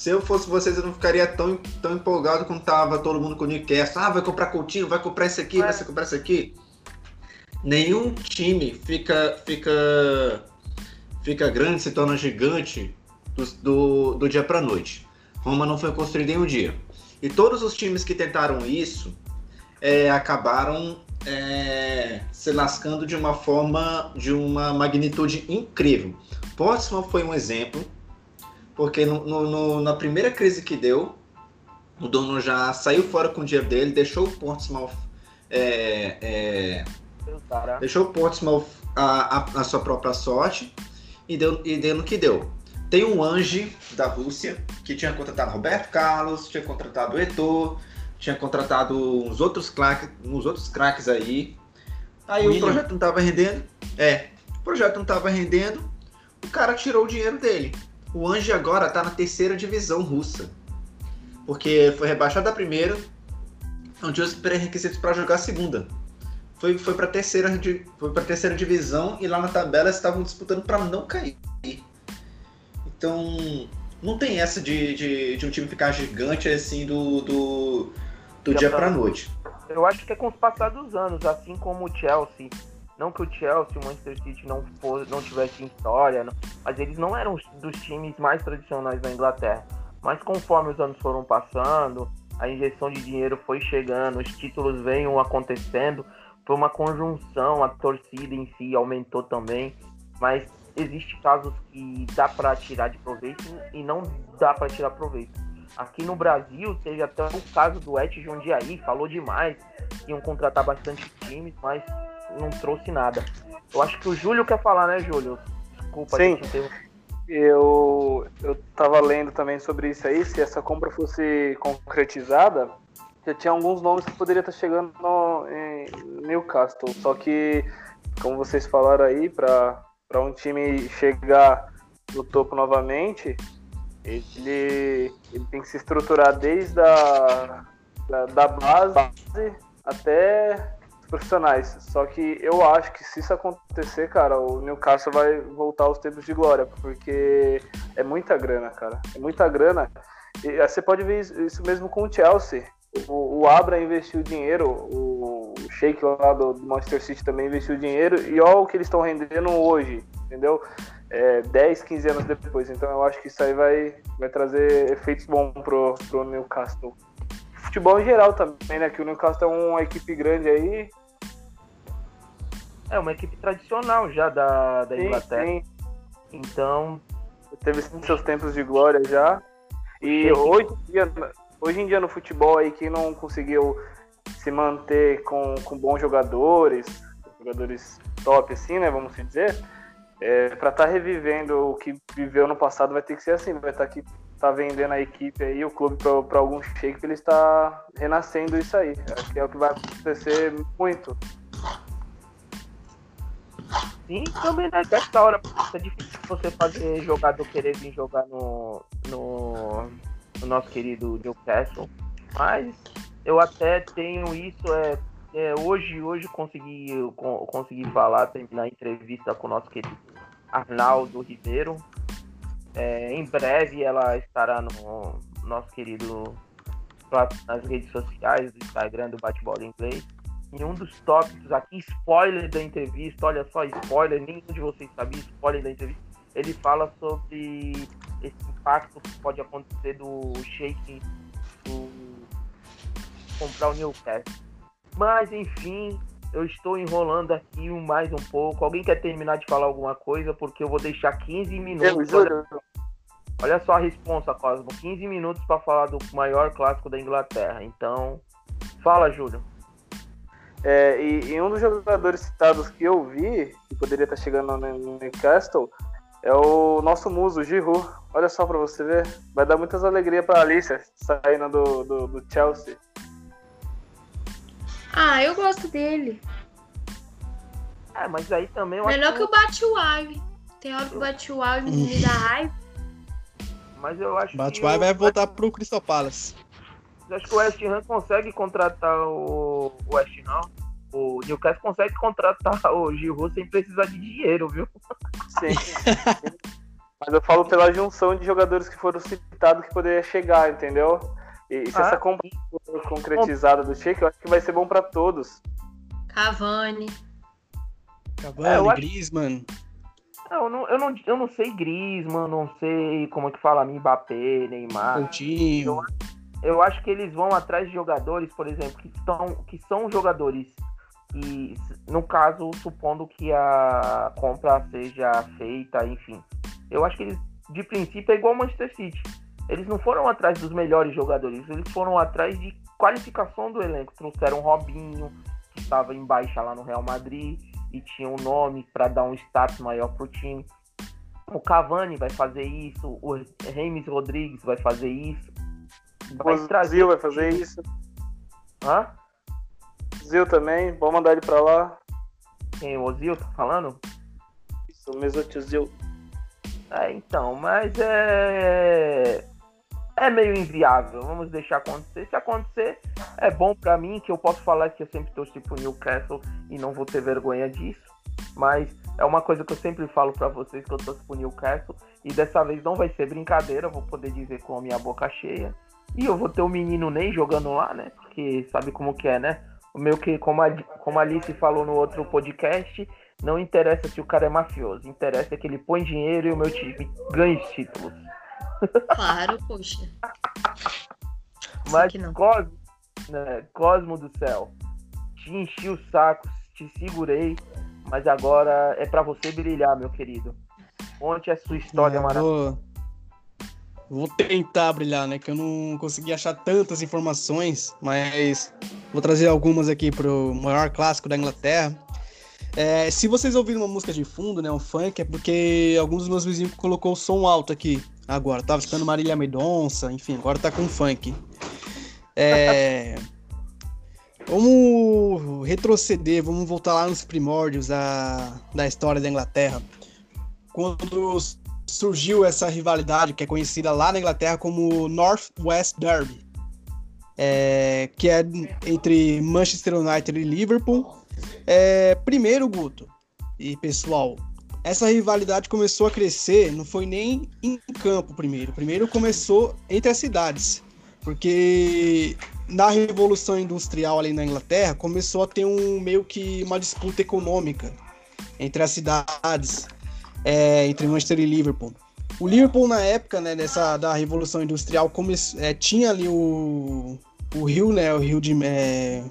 Speaker 7: se eu fosse vocês, eu não ficaria tão, tão empolgado como tava todo mundo com o Newcastle. Ah, vai comprar Coutinho, vai comprar esse aqui, vai comprar esse aqui. Nenhum time fica, fica, fica grande, se torna gigante do, do, do dia para noite. Roma não foi construída em um dia. E todos os times que tentaram isso é, acabaram é, se lascando de uma forma, de uma magnitude incrível. Portsmouth foi um exemplo porque no, no, na primeira crise que deu, o dono já saiu fora com o dinheiro dele, deixou o Portsmouth. É, é, deixou o Portsmouth a, a, a, sua própria sorte e deu, e deu no que deu. Tem um Ange da Rússia que tinha contratado Roberto Carlos, tinha contratado o Etor, tinha contratado uns outros craques, uns outros craques aí. Aí William. o projeto não estava rendendo. É, o projeto não estava rendendo. O cara tirou o dinheiro dele. O Anji agora está na terceira divisão russa. Porque foi rebaixado da primeira, não tinha os pré-requisitos para jogar a segunda. Foi, foi para terceira foi para terceira divisão e lá na tabela estavam disputando para não cair. Então não tem essa de, de, de, um time ficar gigante assim do, do, do dia para noite.
Speaker 3: Eu acho que é com os passados anos, assim como o Chelsea não que o Chelsea, o Manchester City não, fosse, não tivesse história, não, mas eles não eram dos times mais tradicionais da Inglaterra. Mas conforme os anos foram passando, a injeção de dinheiro foi chegando, os títulos venham acontecendo, foi uma conjunção, a torcida em si aumentou também, mas existe casos que dá para tirar de proveito e não dá para tirar proveito. Aqui no Brasil teve até o caso do Et Jundiaí, falou demais, iam contratar bastante times, mas não trouxe nada. Eu acho que o Júlio quer falar, né, Júlio? Desculpa,
Speaker 5: Sim. Eu, eu tava lendo também sobre isso aí, se essa compra fosse concretizada, já tinha alguns nomes que poderia estar chegando no, em Newcastle. Só que, como vocês falaram aí, para um time chegar no topo novamente, ele, ele tem que se estruturar desde a da, da base até profissionais. Só que eu acho que se isso acontecer, cara, o Newcastle vai voltar aos tempos de glória, porque é muita grana, cara. É muita grana. E você pode ver isso mesmo com o Chelsea. O, o Abra investiu dinheiro, o, o Sheik lá do, do, Manchester City também investiu dinheiro, e olha o que eles estão rendendo hoje, entendeu? É, 10, 15 anos depois. Então eu acho que isso aí vai, vai trazer efeitos bons pro, pro Newcastle futebol em geral também, né? Que o Newcastle é uma equipe grande aí,
Speaker 3: é uma equipe tradicional já da, da sim, Inglaterra. Sim. Então.
Speaker 5: Teve seus tempos de glória já. E hoje em, dia, hoje em dia no futebol aí, quem não conseguiu se manter com, com bons jogadores, jogadores top assim, né? Vamos dizer. É, para estar tá revivendo o que viveu no passado vai ter que ser assim, vai estar tá aqui tá vendendo a equipe aí, o clube para algum shake, ele está renascendo isso aí. Que é o que vai acontecer muito
Speaker 3: Sim, também, né? Dessa hora é difícil você fazer jogador querer vir jogar no, no, no nosso querido Newcastle. Mas eu até tenho isso, é, é hoje, hoje consegui, consegui falar, terminar a entrevista com o nosso querido Arnaldo Ribeiro. É, em breve ela estará no nosso querido nas redes sociais do Instagram do Bate-Bola Inglês em um dos tópicos aqui, spoiler da entrevista, olha só, spoiler, nenhum de vocês sabia, spoiler da entrevista. ele fala sobre esse impacto que pode acontecer do Sheik do comprar o Newcastle. Mas enfim, eu estou enrolando aqui mais um pouco. Alguém quer terminar de falar alguma coisa? Porque eu vou deixar 15
Speaker 5: Eu
Speaker 3: minutos. Olha, olha só a responsa, Cosmo. 15 minutos para falar do maior clássico da Inglaterra. Então, fala, Júlio.
Speaker 5: É, e, e um dos jogadores citados que eu vi, que poderia estar chegando no Newcastle, é o nosso muso, o Giroud. Olha só pra você ver. Vai dar muitas alegrias pra Alicia saindo do, do, do Chelsea.
Speaker 4: Ah, eu gosto dele.
Speaker 3: É, mas aí também eu acho
Speaker 4: Melhor que o Batshuayi. Tem hora que o Batshuayi me dá raiva.
Speaker 3: Mas eu acho
Speaker 8: vai
Speaker 3: o-
Speaker 8: voltar pro Crystal Palace.
Speaker 3: eu acho que o West Ham consegue contratar o, o West Ham. O Newcastle consegue contratar o Giroud sem precisar de dinheiro, viu?
Speaker 5: Sim. Mas eu falo pela junção de jogadores que foram citados que poderia chegar, entendeu? E, e se
Speaker 3: Ah,
Speaker 5: essa compra for concretizada do Sheik, eu acho que vai ser bom pra todos.
Speaker 4: Cavani.
Speaker 8: Cavani,
Speaker 3: É, eu acho-
Speaker 8: Griezmann.
Speaker 3: Eu não, eu não, eu não sei Griezmann, não sei como é que fala Mbappé, Neymar.
Speaker 8: Coutinho.
Speaker 3: Eu acho que eles vão atrás de jogadores, por exemplo, que, estão, que são jogadores que, no caso, supondo que a compra seja feita, enfim. Eu acho que eles, de princípio, é igual ao Manchester City. Eles não foram atrás dos melhores jogadores, eles foram atrás de qualificação do elenco. Trouxeram o Robinho, que estava em baixa lá no Real Madrid, e tinha um nome para dar um status maior pro time. O Cavani vai fazer isso, o James Rodrigues vai fazer isso. Vai
Speaker 5: O
Speaker 3: trazer
Speaker 5: Zil vai fazer isso.
Speaker 3: Hã?
Speaker 5: Zil também, vamos mandar ele pra lá.
Speaker 3: Quem o Ozil tá falando?
Speaker 5: Isso, o Mesut Zil.
Speaker 3: É, então, mas é. É meio inviável. Vamos deixar acontecer. Se acontecer, é bom pra mim, que eu posso falar que eu sempre torci pro Newcastle e não vou ter vergonha disso. Mas é uma coisa que eu sempre falo pra vocês que eu torço pro Newcastle. E dessa vez não vai ser brincadeira, eu vou poder dizer com a minha boca cheia. E eu vou ter o menino Ney jogando lá, né? Porque sabe como que é, né? O meu que, como a, como a Alice falou no outro podcast, não interessa se o cara é mafioso. Interessa que ele põe dinheiro e o meu time ganha os títulos.
Speaker 4: Claro, poxa.
Speaker 3: Mas
Speaker 4: que não.
Speaker 3: Cosmo, né, Cosmo do céu, te enchi o saco, te segurei, mas agora é pra você brilhar, meu querido. Conte a sua história
Speaker 8: É,
Speaker 3: maravilhosa.
Speaker 8: vou... vou tentar brilhar, né? Que eu não consegui achar tantas informações, mas vou trazer algumas aqui pro maior clássico da Inglaterra. É, se vocês ouviram uma música de fundo, né, um funk, é porque alguns dos meus vizinhos colocou o som alto aqui agora. Tava escutando Marília Mendonça, enfim, agora tá com funk. É, vamos retroceder, vamos voltar lá nos primórdios da, da história da Inglaterra. Quando surgiu essa rivalidade que é conhecida lá na Inglaterra como North West Derby, é, que é entre Manchester United e Liverpool. É, primeiro, Guto e pessoal, essa rivalidade começou a crescer, não foi nem em campo primeiro. Primeiro começou entre as cidades, porque na Revolução Industrial ali na Inglaterra começou a ter um meio que uma disputa econômica entre as cidades, é, entre Manchester e Liverpool. O Liverpool na época, né, dessa da Revolução Industrial, come, é, tinha ali o, o rio, né, o rio de, é,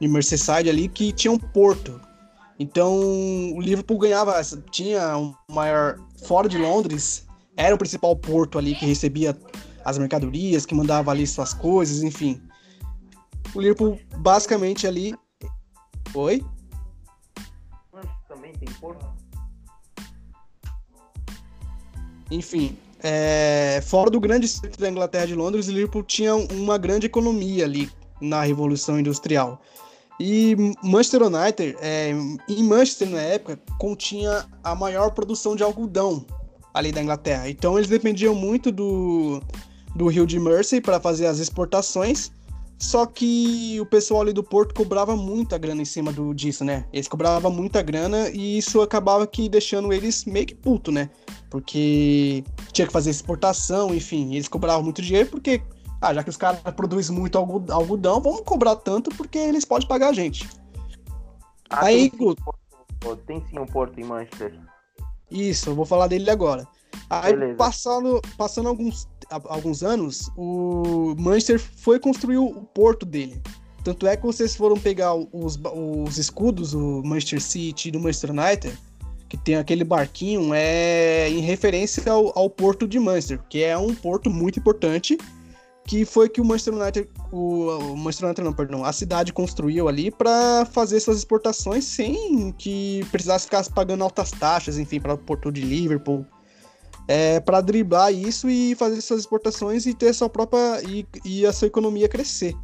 Speaker 8: de Merseyside ali que tinha um porto. Então o Liverpool ganhava, tinha um maior fora de Londres, era o principal porto ali que recebia as mercadorias, que mandava ali suas coisas, enfim. O Liverpool basicamente ali. Oi?
Speaker 3: Também tem porto?
Speaker 8: Enfim, é, fora do grande centro da Inglaterra de Londres, o Liverpool tinha uma grande economia ali na Revolução Industrial. E Manchester United, é, em Manchester na época, continha a maior produção de algodão ali da Inglaterra. Então eles dependiam muito do, do rio de Mersey para fazer as exportações. Só que o pessoal ali do Porto cobrava muita grana em cima do, disso, né? Eles cobravam muita grana e isso acabava que deixando eles meio que puto, né? Porque tinha que fazer exportação, enfim, eles cobravam muito dinheiro porque, ah, já que os caras produzem muito algo- algodão, vamos cobrar tanto porque eles podem pagar a gente.
Speaker 3: Ah,
Speaker 8: Aí,
Speaker 3: tem sim, um porto, tem sim um porto em Manchester.
Speaker 8: Isso, eu vou falar dele agora. Aí,
Speaker 3: Beleza.
Speaker 8: passando, passando alguns, alguns anos, o Manchester foi construir o porto dele. Tanto é que vocês foram pegar os, os escudos do Manchester City e do Manchester United, que tem aquele barquinho, é em referência ao, ao porto de Manchester, que é um porto muito importante, que foi que o Manchester United, o, o Manchester United não, perdão, a cidade construiu ali para fazer suas exportações sem que precisasse ficar pagando altas taxas, enfim, para o porto de Liverpool, é, para driblar isso e fazer suas exportações e ter sua própria e, e a sua economia crescer.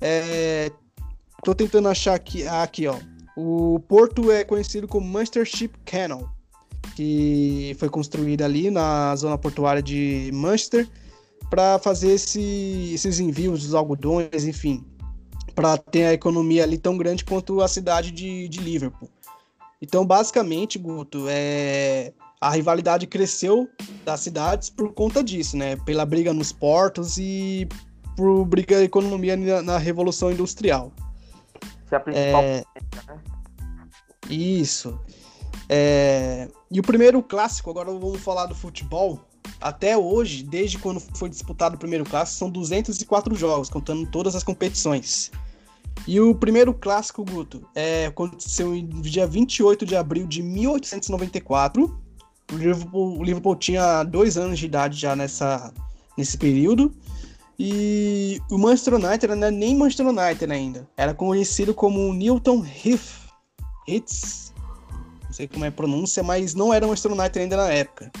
Speaker 8: É, tô tentando achar aqui, aqui ó. O porto é conhecido como Manchester Ship Canal, que foi construído ali na zona portuária de Manchester para fazer esse- esses envios dos algodões, enfim, para ter a economia ali tão grande quanto a cidade de, de Liverpool. Então, basicamente, Guto, é, a rivalidade cresceu das cidades por conta disso, né? Pela briga nos portos e por briga da economia na, na Revolução Industrial.
Speaker 3: Essa é a principal.
Speaker 8: É, Isso. É, E o primeiro clássico, agora vamos falar do futebol. Até hoje, desde quando foi disputado o primeiro clássico, são 204 jogos, contando todas as competições. E o primeiro clássico, Guto, é, aconteceu em dia 28 de abril de 1894. O Liverpool, o Liverpool tinha dois anos de idade já nessa, nesse período. E o Manchester United não era nem Manchester United ainda. Era conhecido como Newton Heath. Não sei como é a pronúncia, mas não era Manchester United ainda na época.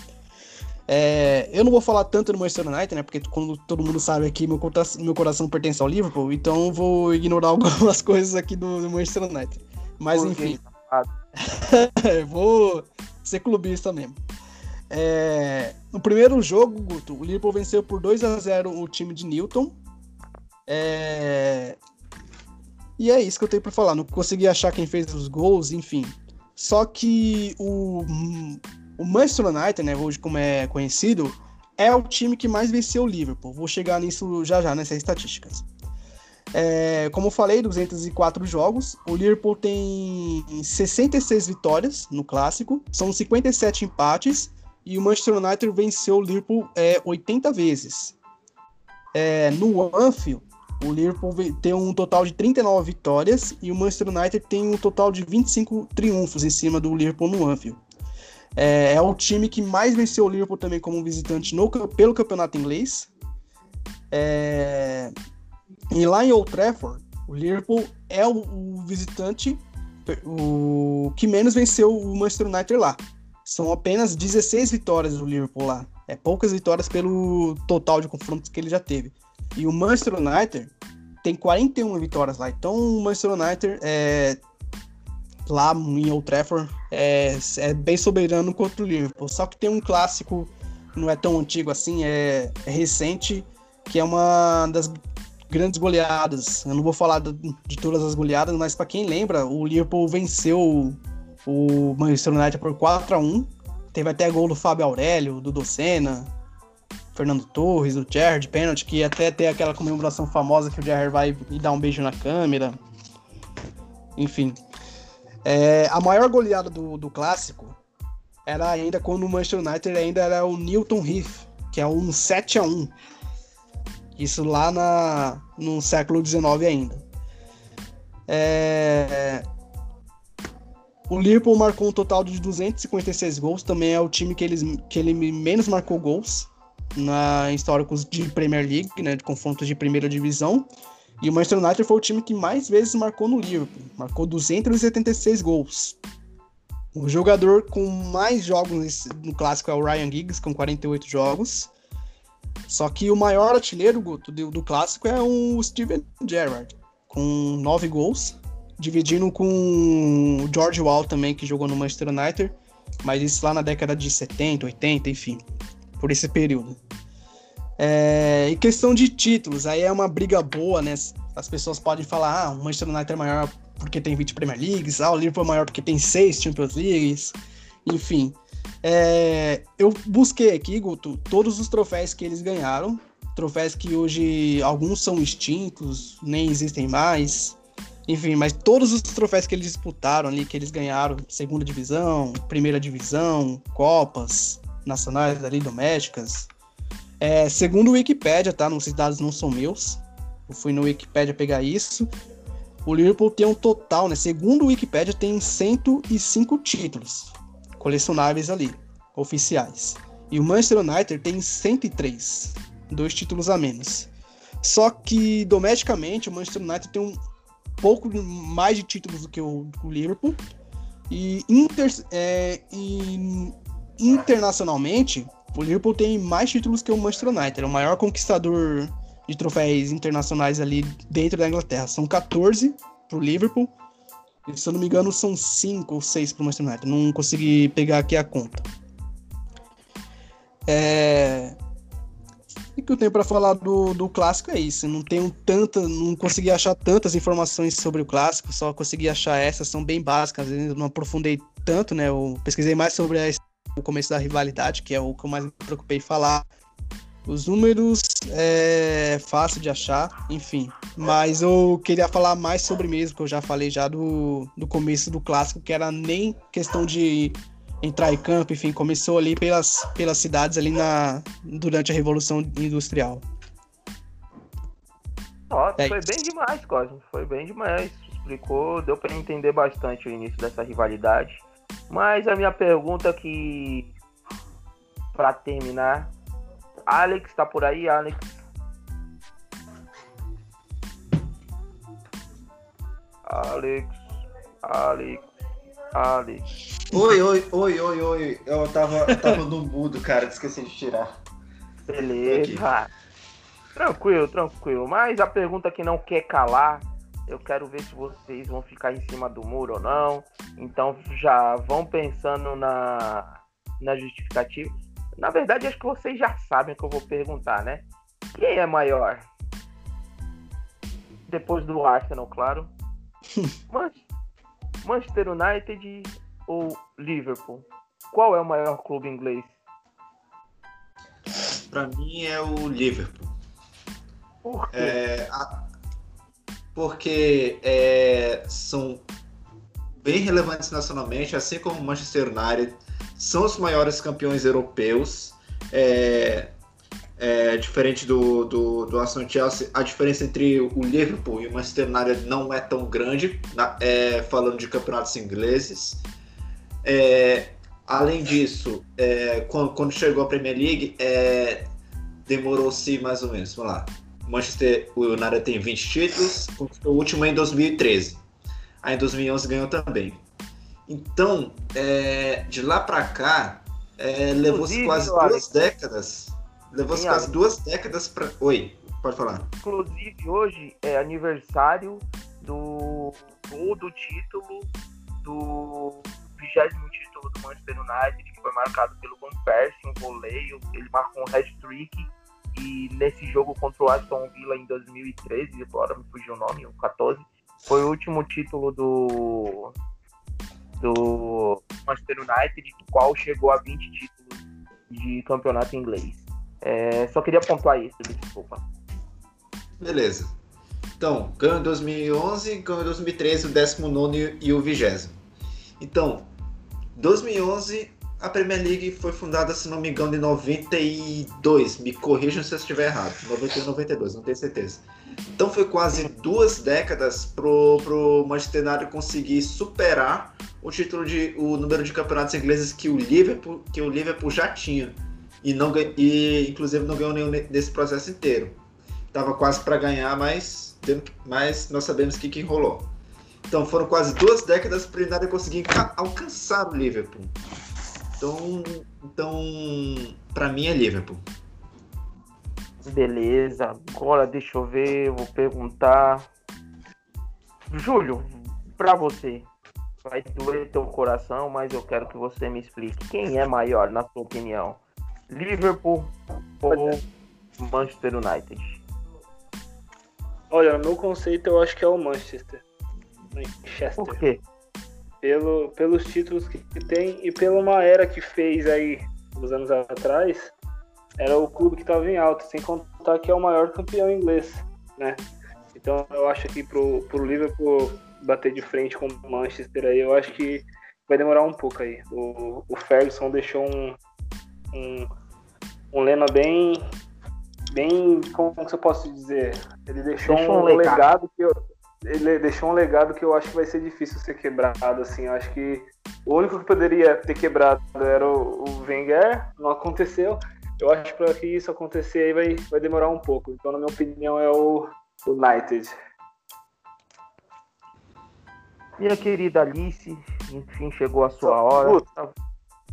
Speaker 8: É, eu não vou falar tanto do Manchester United, né? Porque como todo mundo sabe aqui, meu coração, meu coração pertence ao Liverpool, então eu vou ignorar algumas coisas aqui do, do Manchester United. Mas enfim. Eu vou ser clubista mesmo. É, no primeiro jogo, Guto, o Liverpool venceu por 2 a 0 o time de Newton. É, E é isso que eu tenho pra falar. Não consegui achar quem fez os gols, enfim. Só que o, o Manchester United, né, hoje como é conhecido, é o time que mais venceu o Liverpool. Vou chegar nisso já já, nessas estatísticas. É, como eu falei, 204 jogos. O Liverpool tem 66 vitórias no clássico, são 57 empates e o Manchester United venceu o Liverpool é, 80 vezes. É, no Anfield, o Liverpool ve- tem um total de 39 vitórias e o Manchester United tem um total de 25 triunfos em cima do Liverpool no Anfield. É, é o time que mais venceu o Liverpool também como visitante no, pelo campeonato inglês. É, e lá em Old Trafford, o Liverpool é o, o visitante o que menos venceu o Manchester United lá. São apenas 16 vitórias do Liverpool lá. É poucas vitórias pelo total de confrontos que ele já teve. E o Manchester United tem 41 vitórias lá. Então o Manchester United é, lá em Old Trafford é, é bem soberano contra o Liverpool. Só que tem um clássico, não é tão antigo assim, é, é recente, que é uma das grandes goleadas. Eu não vou falar do- de todas as goleadas, mas para quem lembra, o Liverpool venceu o Manchester United por 4 a 1 Teve até gol do Fábio Aurélio, do Docena, Fernando Torres, do Gerrard, pênalti, que até tem aquela comemoração famosa que o Gerrard vai e dá um beijo na câmera. Enfim. É, a maior goleada do, do clássico era ainda quando o Manchester United ainda era o Newton Heath, que é um 7 a 1 Isso lá na, no século XIX ainda. É, o Liverpool marcou um total de 256 gols, também é o time que, eles, que ele menos marcou gols na em históricos de Premier League, né, de confrontos de primeira divisão. E o Manchester United foi o time que mais vezes marcou no Liverpool, marcou 276 gols. O jogador com mais jogos no clássico é o Ryan Giggs, com 48 jogos. Só que o maior artilheiro Guto, do, do clássico é o Steven Gerrard, com 9 gols, dividindo com o George Wall também, que jogou no Manchester United, mas isso lá na década de 70, 80, enfim, por esse período. É, e questão de títulos, aí é uma briga boa, né? As pessoas podem falar, ah, o Manchester United é maior porque tem 20 Premier Leagues, ah, o Liverpool é maior porque tem 6 Champions Leagues, enfim. É, eu busquei aqui, Guto, todos os troféus que eles ganharam, troféus que hoje alguns são extintos, nem existem mais. Enfim, mas todos os troféus que eles disputaram ali, que eles ganharam, segunda divisão, primeira divisão, copas nacionais ali, domésticas. É, segundo o Wikipedia, tá? Esses dados não são meus. Eu fui no Wikipedia pegar isso. O Liverpool tem um total, né? Segundo o Wikipedia, tem 105 títulos colecionáveis ali, oficiais. E o Manchester United tem 103, dois títulos a menos. Só que domesticamente o Manchester United tem um pouco mais de títulos do que o, o Liverpool. E, inter, é, e internacionalmente, o Liverpool tem mais títulos que o Manchester United. É o maior conquistador de troféus internacionais ali dentro da Inglaterra. São 14 pro Liverpool. E, se eu não me engano, são 5 ou 6 pro Manchester United. Não consegui pegar aqui a conta. É... O que eu tenho para falar do, do clássico é isso. Não tenho tanta, não consegui achar tantas informações sobre o clássico, só consegui achar essas, são bem básicas, não aprofundei tanto, né? Eu pesquisei mais sobre a, o começo da rivalidade, que é o que eu mais me preocupei em falar. Os números é fácil de achar, enfim. Mas eu queria falar mais sobre mesmo, que eu já falei já do, do começo do clássico, que era nem questão de entrar em campo, enfim, começou ali pelas, pelas cidades ali na, durante a Revolução Industrial.
Speaker 3: Nossa, é foi bem demais, Cosmo. Foi bem demais. Explicou, deu para entender bastante o início dessa rivalidade. Mas a minha pergunta que para terminar, Alex tá por aí, Alex? Alex, Alex, Alex.
Speaker 7: Oi, oi, oi, oi, oi. Eu tava, eu tava no mudo, cara, esqueci de tirar.
Speaker 3: Beleza. Tranquilo, tranquilo. Mas a pergunta que não quer calar, eu quero ver se vocês vão ficar em cima do muro ou não. Então já vão pensando na, na justificativa. Na verdade, acho que vocês já sabem o que eu vou perguntar, né? Quem é maior? Depois do Arsenal, claro. Manchester United ou Liverpool? Qual é o maior clube inglês?
Speaker 7: Para mim é o Liverpool.
Speaker 3: Por quê?
Speaker 7: É, a, porque é, são bem relevantes nacionalmente, assim como o Manchester United, são os maiores campeões europeus. É, é, diferente do, do, do Arsenal Chelsea, a diferença entre o Liverpool e o Manchester United não é tão grande, na, é, falando de campeonatos ingleses. É, além disso, é, quando, quando, chegou a Premier League, é, demorou-se mais ou menos, vamos lá. O Manchester United tem 20 títulos, o último em 2013. Aí em 2011 ganhou também. Então, é, de lá para cá, é, levou-se quase duas décadas. Levou-se quase duas décadas para. Oi, pode falar.
Speaker 3: Inclusive, hoje é aniversário do gol do título do vigésimo título do Manchester United, que foi marcado pelo Van Persie, um voleio. Ele marcou um hat-trick e nesse jogo contra o Aston Villa em 2013, agora me fugiu o nome, o 14, foi o último título do do Manchester United, qual chegou a 20 títulos de campeonato inglês. É, só queria pontuar isso, desculpa.
Speaker 7: Beleza. Então, ganhou em 2011, ganhou em 2013 o 19 e o 20. Então, 2011 a Premier League foi fundada, se não me engano, em 92. Me corrijam se eu estiver errado. 91, 92, não tenho certeza. Então foi quase duas décadas pro, pro Manchester United conseguir superar o título de o número de campeonatos ingleses que o Liverpool que o Liverpool já tinha e não e inclusive não ganhou nenhum nesse processo inteiro. Tava quase para ganhar, mas mas nós sabemos que que enrolou. Então foram quase duas décadas para o United conseguir alcançar o Liverpool. Então, então para mim é Liverpool.
Speaker 3: Beleza, agora deixa eu ver, eu vou perguntar. Júlio, para você, vai doer teu coração, mas eu quero que você me explique. Quem é maior, na sua opinião? Liverpool ou Manchester United?
Speaker 5: Olha, no meu conceito eu acho que é o Manchester.
Speaker 3: Manchester. Por quê?
Speaker 5: Pelo, pelos títulos que, tem e pela uma era que fez aí, uns anos atrás, era o clube que estava em alta, sem contar que é o maior campeão inglês, né? Então eu acho que pro, pro Liverpool bater de frente com o Manchester aí, eu acho que vai demorar um pouco aí. O, o Ferguson deixou um, um, um lema bem. bem. como que eu posso dizer? Ele deixou,
Speaker 3: Deixou
Speaker 5: um,
Speaker 3: um legado.
Speaker 5: legado que eu. Ele deixou um legado que eu acho que vai ser difícil ser quebrado, assim. Eu acho que o único que poderia ter quebrado era o, o Wenger, não aconteceu. Eu acho que para que isso acontecer aí vai, vai demorar um pouco. Então, na minha opinião, é o United.
Speaker 3: Minha querida Alice, enfim, chegou a sua hora.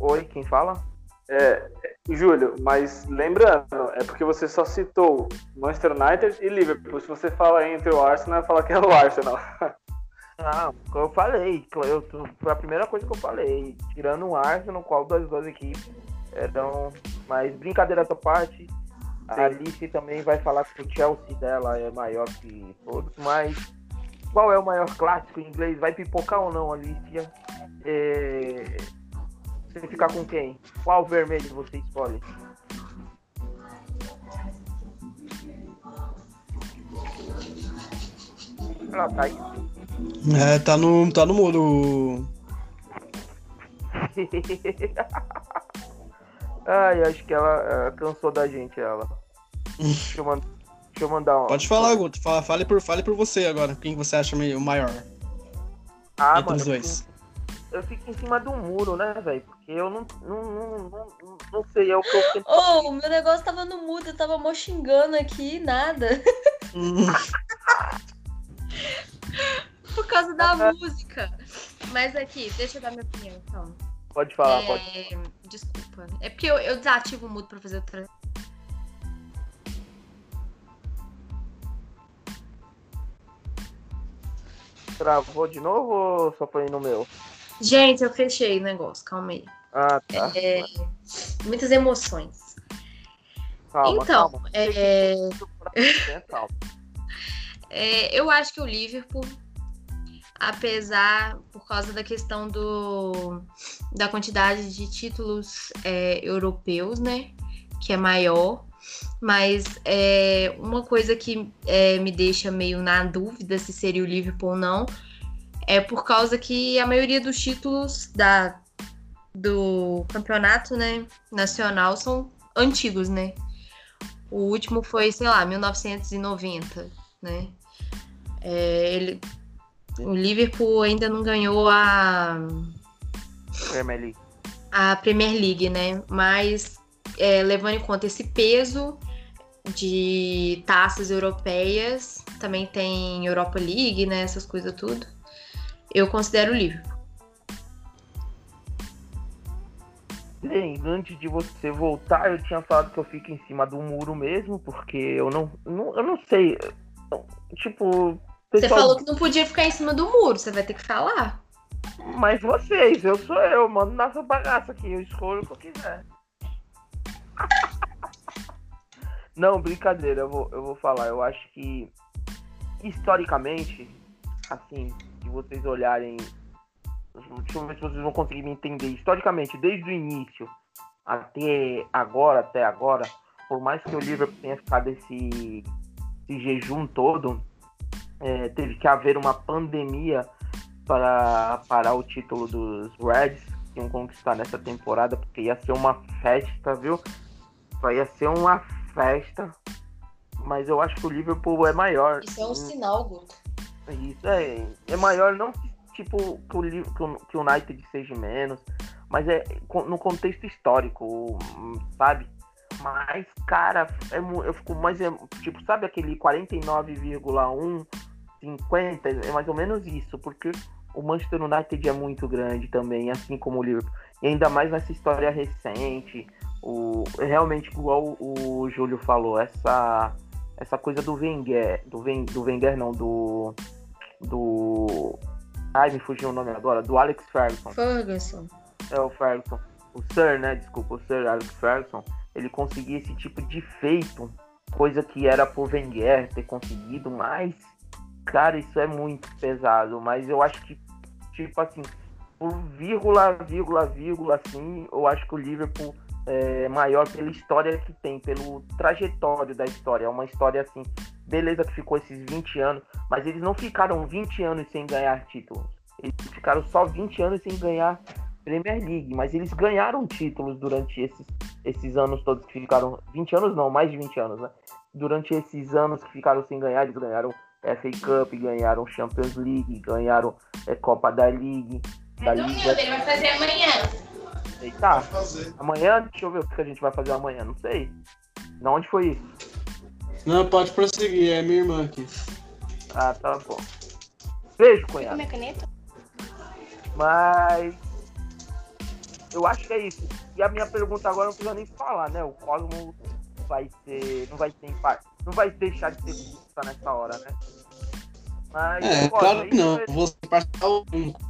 Speaker 3: Oi, quem fala?
Speaker 5: É, Júlio, mas lembrando, é porque você só citou Manchester United e Liverpool. Se você fala entre o Arsenal, vai falar que é o Arsenal.
Speaker 3: Não, eu falei, eu, foi a primeira coisa que eu falei. Tirando o Arsenal, qual das duas equipes eram. Mas brincadeira à parte, a Alice também vai falar que o Chelsea dela é maior que todos, mas qual é o maior clássico em inglês? Vai pipocar ou não, Alicia? É... Você ficar com quem? Qual vermelho você escolhe? Ela tá aí.
Speaker 8: É, tá no, tá no mudo.
Speaker 3: Ai, acho que ela eh, cansou da gente, ela. Deixa eu, deixa eu mandar uma.
Speaker 8: Pode falar, Guto. Fala, fale, por, fale por você agora. Quem você acha meio- o maior
Speaker 3: Ah,
Speaker 8: entre
Speaker 3: mano,
Speaker 8: os dois?
Speaker 3: Eu fico em cima do muro, né, velho? Porque eu não, não, não, não, não- sei, é o que eu sempre
Speaker 4: Ô, o meu negócio tava no mudo, eu tava mó xingando aqui, nada. Por causa da música. Mas aqui, deixa eu dar minha opinião, então.
Speaker 3: pode falar,
Speaker 4: É,
Speaker 3: pode.
Speaker 4: Desculpa. É porque eu, eu desativo o mudo pra fazer outra.
Speaker 3: Travou de novo ou só foi no meu?
Speaker 4: Gente, eu fechei o negócio, calma aí.
Speaker 3: Ah, tá.
Speaker 4: É, muitas emoções.
Speaker 3: Calma,
Speaker 4: então,
Speaker 3: calma.
Speaker 4: é, é, eu acho que o Liverpool, apesar, por causa da questão do, da quantidade de títulos é, europeus, né? Que é maior. Mas é, uma coisa que é, me deixa meio na dúvida se seria o Liverpool ou não é por causa que a maioria dos títulos da, do campeonato né, nacional são antigos, né? O último foi, sei lá, 1990, né? É, ele, o Liverpool ainda não ganhou a,
Speaker 3: Premier League.
Speaker 4: a Premier League, né? Mas é, levando em conta esse peso de taças europeias, também tem Europa League, né? Essas coisas tudo. Eu considero o Liverpool.
Speaker 3: Bem, antes de você voltar, eu tinha falado que eu fico em cima do muro mesmo, porque eu não, não eu não sei. Tipo,
Speaker 4: Você
Speaker 3: pessoal-
Speaker 4: falou que não podia ficar em cima do muro, você vai ter que falar.
Speaker 3: Mas vocês, eu sou eu, mando nossa bagaça aqui, eu escolho o que eu quiser. Não, brincadeira, eu vou, eu vou falar. Eu acho que, historicamente, assim, se vocês olharem. Deixa eu ver se vocês vão conseguir me entender. Historicamente, desde o início até agora, até agora, por mais que o Liverpool tenha ficado esse, esse jejum todo, é, teve que haver uma pandemia para parar o título dos Reds que iam conquistar nessa temporada, porque ia ser uma festa, viu? Só ia ser uma festa. Mas eu acho que o Liverpool é maior.
Speaker 4: Isso é um sinal, Guto.
Speaker 3: Isso é, é maior, não tipo que o, que o que o United seja menos, mas é no contexto histórico, sabe? Mas, cara, é, eu fico mais. é, tipo, sabe aquele 49,1, 50? É mais ou menos isso, porque o Manchester United é muito grande também, assim como o Liverpool. E ainda mais nessa história recente. O, realmente, igual o Júlio falou, essa, essa coisa do Wenger, do, Wen- do Wenger não, do. Do. Ai, me fugiu o nome agora, do Alex Ferguson.
Speaker 4: Ferguson.
Speaker 3: É o Ferguson. O Sir, né? Desculpa, o Sir Alex Ferguson. Ele conseguia esse tipo de feito. Coisa que era por Wenger ter conseguido, mas. Cara, isso é muito pesado. Mas eu acho que, tipo assim, por vírgula, vírgula, vírgula, assim, eu acho que o Liverpool é maior pela história que tem, pelo trajetório da história. É uma história, assim, beleza que ficou esses 20 anos, mas eles não ficaram 20 anos sem ganhar títulos. Eles ficaram só 20 anos sem ganhar Premier League, mas eles ganharam títulos durante esses, esses anos todos que ficaram. 20 anos não, mais de 20 anos, né? Durante esses anos que ficaram sem ganhar, eles ganharam FA Cup, ganharam Champions League, ganharam é, Copa da League. Da Liga.
Speaker 4: ele vai fazer amanhã.
Speaker 3: Eita,
Speaker 7: fazer.
Speaker 3: amanhã, deixa eu ver o que a gente vai fazer amanhã, não sei. Na onde foi isso?
Speaker 8: Não, pode prosseguir, é minha irmã aqui.
Speaker 3: Ah, tá bom. Beijo, cunhado.
Speaker 4: minha caneta?
Speaker 3: Mas eu acho que é isso. E a minha pergunta agora não precisa nem falar, né? O Cosmo vai ser. não vai ser empate. Não vai deixar de ser justa nessa hora, né? Mas
Speaker 8: É,
Speaker 3: Cosmo,
Speaker 8: claro que não.
Speaker 3: você-
Speaker 8: Vou ser parcial único.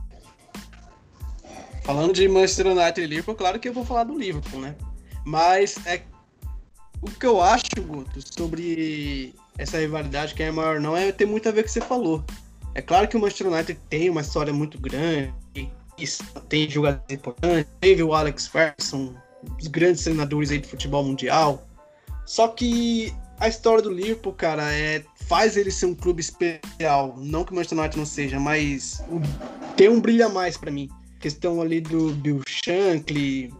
Speaker 8: Falando de Manchester United e Liverpool, claro que eu vou falar do Liverpool, né? Mas é o que eu acho, Guto, sobre essa rivalidade que é maior não é ter muito a ver com o que você falou. É claro que o Manchester United tem uma história muito grande, tem jogadores importantes, teve o Alex Ferguson, dos grandes treinadores aí do futebol mundial. Só que a história do Liverpool, cara, é, faz ele ser um clube especial. Não que o Manchester United não seja, mas o- tem um brilho a mais pra mim. Questão ali do Bill Shankly,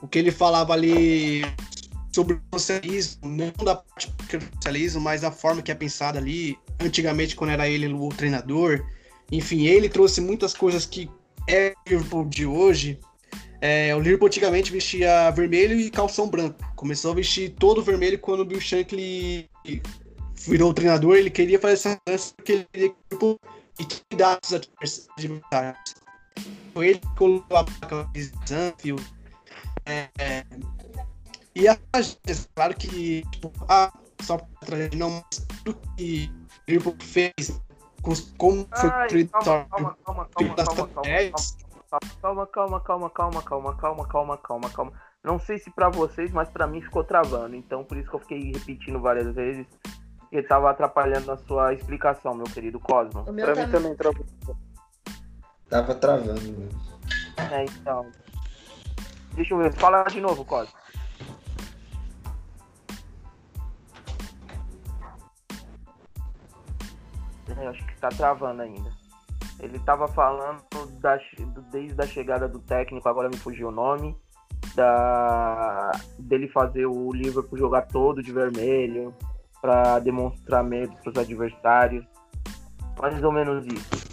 Speaker 8: o que ele falava ali sobre o socialismo, não da parte do socialismo, mas a forma que é pensada ali, antigamente quando era ele o treinador. Enfim, ele trouxe muitas coisas que é o Liverpool de hoje. É, o Liverpool antigamente vestia vermelho e calção branco. Começou a vestir todo vermelho quando o Bill Shankly virou o treinador. Ele queria fazer essa mudança porque ele queria que o Liverpool intimidasse os adversários. Foi ele que colocou a placa de Zanfield. É, é, e a claro que tipo, ah, só pra trazer não mas tudo que o Liverpool fez com, como foi construído
Speaker 3: calma, calma, calma, calma, calma, calma, calma, calma, calma, calma, calma, calma, calma, calma, calma. Não sei se pra vocês, mas pra mim ficou travando. Então por isso que eu fiquei repetindo várias vezes. Porque tava atrapalhando a sua explicação, meu querido Cosmo.
Speaker 5: Pra mim
Speaker 4: também.
Speaker 5: também travou.
Speaker 7: Tava travando. né?
Speaker 3: É, então. Deixa eu ver, fala de novo, Cosmo. É, acho que tá travando ainda. Ele tava falando da, desde a chegada do técnico, agora me fugiu o nome. Da, dele fazer o Liverpool jogar todo de vermelho para demonstrar medo pros adversários. Mais ou menos isso.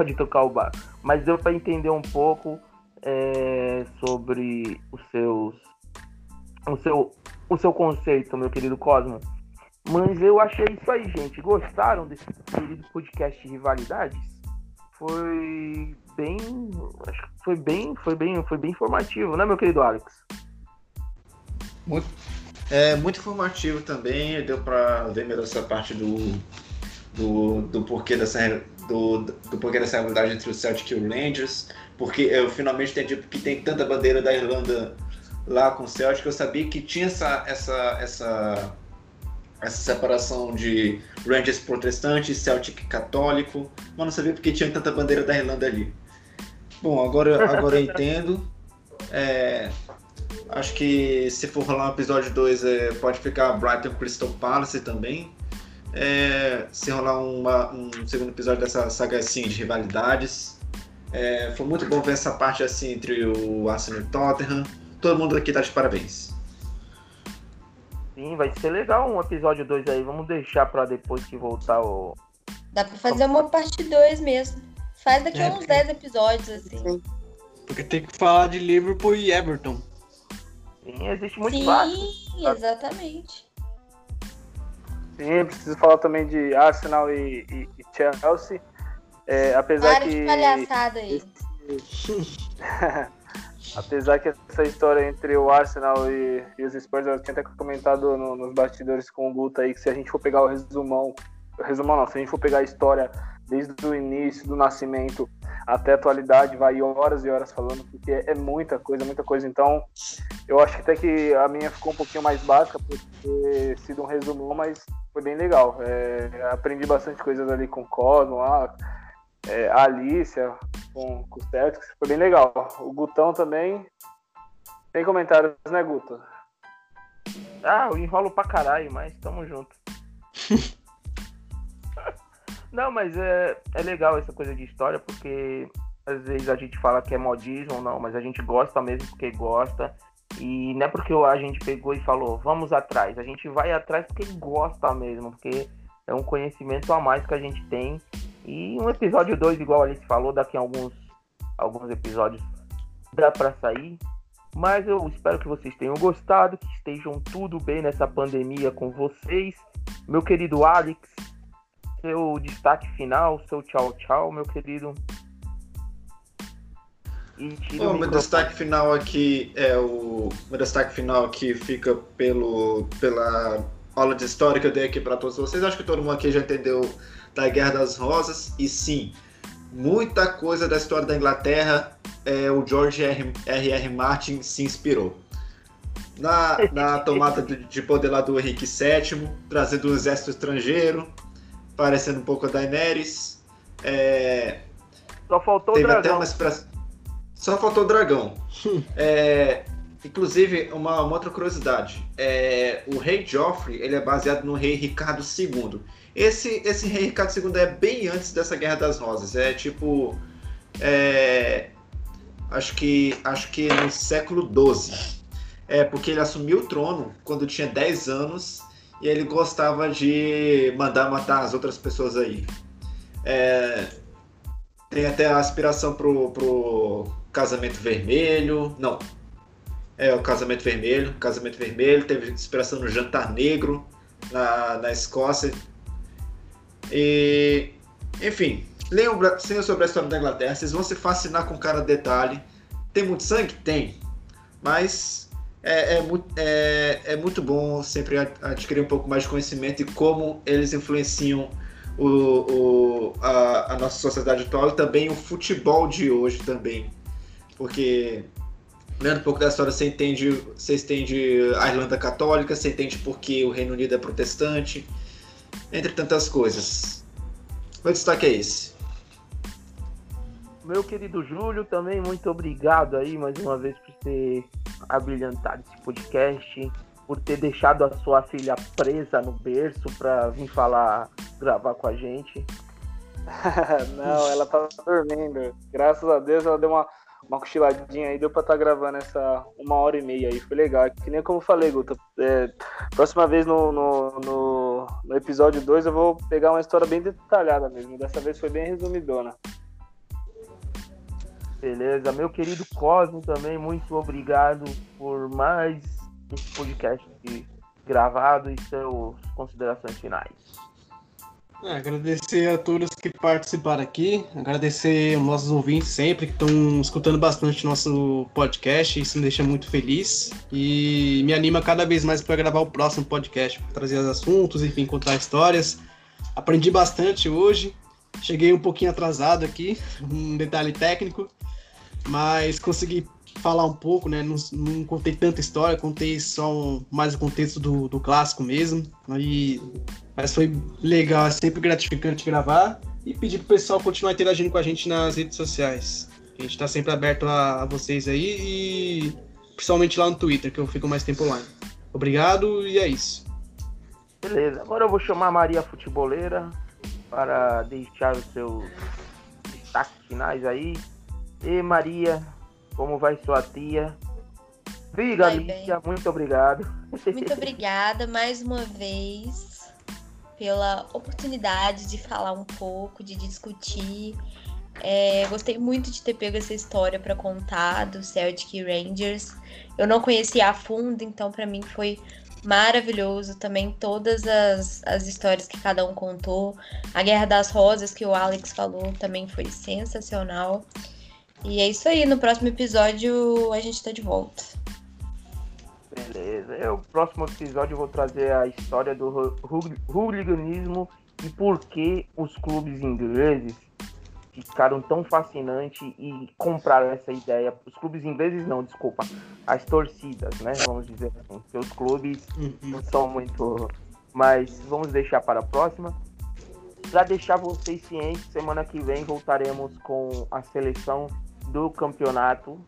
Speaker 3: Pode tocar o bar. Mas deu para entender um pouco é, sobre os seus. O seu, o seu conceito, meu querido Cosmo. Mas eu achei isso aí, gente. Gostaram desse querido podcast de rivalidades? Foi bem. Acho que foi bem. Foi bem. Foi bem informativo, né, meu querido Alex?
Speaker 7: É muito informativo também, deu pra ver melhor essa parte do, do, do porquê dessa do, do porquê dessa rivalidade entre o Celtic e o Rangers, porque eu finalmente entendi porque tem tanta bandeira da Irlanda lá com o Celtic, eu sabia que tinha essa essa essa essa separação de Rangers protestante e Celtic católico, mas não sabia porque tinha tanta bandeira da Irlanda ali. Bom, agora agora eu entendo. É, Acho que se for rolar um episódio 2, é, pode ficar Brighton Crystal Palace também. É, se rolar uma- um segundo episódio dessa saga assim de rivalidades. É, foi muito bom ver essa parte assim entre o Arsenal e o Tottenham. Todo mundo aqui tá de parabéns.
Speaker 3: Sim, vai ser legal um episódio 2 aí. Vamos deixar pra depois que voltar o.
Speaker 4: Dá pra fazer uma parte 2 mesmo. Faz daqui a
Speaker 8: É,
Speaker 4: uns
Speaker 8: porque-
Speaker 4: 10 episódios, assim.
Speaker 8: Porque tem que falar de Liverpool e Everton.
Speaker 3: Sim, existe muito
Speaker 4: Sim,
Speaker 3: fácil.
Speaker 4: exatamente.
Speaker 5: Sim, preciso falar também de Arsenal e, e- e Chelsea. É, apesar que.
Speaker 4: de palhaçada aí.
Speaker 5: Apesar que essa história entre o Arsenal e, e os Spurs, eu tinha até comentado no- nos bastidores com o Guto aí, que se a gente for pegar o resumão, resumão não, se a gente for pegar a história desde o início do nascimento até a atualidade, vai horas e horas falando, porque é muita coisa, muita coisa. Então, eu acho que até que a minha ficou um pouquinho mais básica, por ter sido um resumão, mas foi bem legal. É, aprendi bastante coisas ali com o Cosmo, lá, é, a Alicia, com, com os Celtics, foi bem legal. O Gutão também. Tem comentários, né, Guto?
Speaker 3: Ah, eu enrolo pra caralho, mas tamo junto. não, mas é, é legal essa coisa de história, porque às vezes a gente fala que é modismo não, mas a gente gosta mesmo porque gosta. E não é porque a gente pegou e falou, vamos atrás. A gente vai atrás porque gosta mesmo, porque é um conhecimento a mais que a gente tem. E um episódio 2, igual a Alice falou, daqui a alguns, alguns episódios dá para sair. Mas eu espero que vocês tenham gostado, que estejam tudo bem nessa pandemia com vocês. Meu querido Alex, seu destaque final, seu tchau tchau, meu querido.
Speaker 7: E Bom, meu destaque final aqui é o meu destaque final aqui fica pelo pela aula de história que eu dei aqui para todos vocês. Acho que todo mundo aqui já entendeu da Guerra das Rosas e sim, muita coisa da história da Inglaterra é, o George R. R. R. Martin se inspirou. Na, na tomada de poder lá do Henrique VII, trazendo um exército estrangeiro, parecendo um pouco a Daenerys. É,
Speaker 3: Só faltou o dragão. Uma
Speaker 7: express... Só faltou o dragão. é, inclusive, uma, uma, outra curiosidade. É, o rei Joffrey ele é baseado no rei Ricardo II. Esse, esse rei Ricardo II é bem antes dessa Guerra das Rosas. É tipo... É, acho que, acho que no século XII. É, porque ele assumiu o trono quando tinha 10 anos e ele gostava de mandar matar as outras pessoas aí. É, tem até a aspiração pro, pro casamento vermelho. Não. É, o casamento vermelho. Casamento vermelho. Teve inspiração no jantar negro na, na Escócia. E. Enfim, Leiam sobre a história da Inglaterra, vocês vão se fascinar com cada detalhe. Tem muito sangue? Tem. Mas é, é, é, é, muito bom sempre adquirir um pouco mais de conhecimento e como eles influenciam o, o, a, a, nossa sociedade atual e também o futebol de hoje também. Porque, lendo um pouco da história, você entende, você entende a Irlanda Católica, você entende porque o Reino Unido é protestante, entre tantas coisas. Meu destaque é esse.
Speaker 3: Meu querido Júlio, também muito obrigado aí mais uma vez por ter abrilhantado esse podcast, por ter deixado a sua filha presa no berço para vir falar, gravar com a gente.
Speaker 5: Não, ela tá dormindo. Graças a Deus ela deu uma, uma cochiladinha aí, deu pra estar tá gravando essa uma hora e meia aí. Foi legal. Que nem como eu falei, Guto. É, próxima vez no, no, no, no episódio 2 eu vou pegar uma história bem detalhada mesmo. Dessa vez foi bem resumidona.
Speaker 3: Beleza, meu querido Cosmo também, muito obrigado por mais esse podcast gravado e seus considerações finais.
Speaker 8: É, agradecer a todos que participaram aqui, agradecer aos nossos ouvintes sempre que estão escutando bastante nosso podcast, isso me deixa muito feliz e me anima cada vez mais para gravar o próximo podcast, trazer os assuntos, enfim, contar histórias. Aprendi bastante hoje, cheguei um pouquinho atrasado aqui, um detalhe técnico, mas consegui falar um pouco, né? Não, não contei tanta história, contei só um, mais o contexto do, do clássico mesmo. Aí, mas foi legal, é sempre gratificante gravar e pedir pro pessoal continuar interagindo com a gente nas redes sociais. A gente tá sempre aberto a, a vocês aí e principalmente lá no Twitter, que eu fico mais tempo online. Obrigado e é isso.
Speaker 3: Beleza, agora eu vou chamar a Maria Futeboleira para deixar os seus destaques finais aí. E Maria, como vai sua tia? Viga, muito obrigado.
Speaker 4: Muito obrigada mais uma vez pela oportunidade de falar um pouco, de discutir. É, gostei muito de ter pego essa história para contar do Celtic Rangers. Eu não conhecia a fundo, então para mim foi maravilhoso também todas as, as histórias que cada um contou. A Guerra das Rosas, que o Alex falou, também foi sensacional. E é isso aí, no próximo episódio a gente tá de volta.
Speaker 3: Beleza. Eu, no próximo episódio eu vou trazer a história do hooliganismo e por que os clubes ingleses ficaram tão fascinantes e compraram essa ideia. Os clubes ingleses não, desculpa. As torcidas, né? Vamos dizer assim. Porque os clubes uhum. não são muito. Mas vamos deixar para a próxima. Para deixar vocês cientes, semana que vem voltaremos com a seleção do campeonato.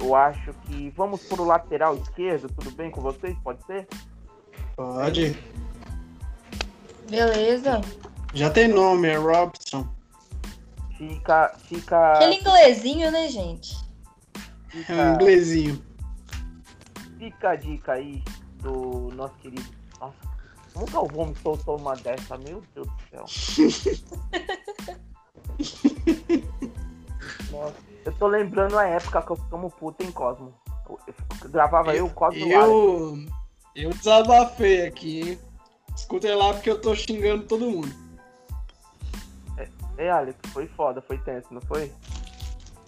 Speaker 3: Eu acho que vamos para o lateral esquerdo, tudo bem com vocês? Pode ser?
Speaker 8: Pode.
Speaker 4: Beleza.
Speaker 8: Já tem nome, é Robson.
Speaker 3: Fica. Fica.
Speaker 4: Aquele inglesinho, né, gente?
Speaker 8: É um
Speaker 3: Fica,
Speaker 8: inglesinho.
Speaker 3: fica a dica aí do nosso querido. Nossa, como que o Gomes soltou uma dessa? Meu Deus do céu. Nossa, eu tô lembrando a época que eu ficamos puta em Cosmo. Eu, eu gravava eu, Cosmo e o Alex.
Speaker 8: Eu, eu desabafei aqui, hein? Escutem lá porque eu tô xingando todo mundo.
Speaker 3: Ei, Alex, foi foda, foi tenso, não foi?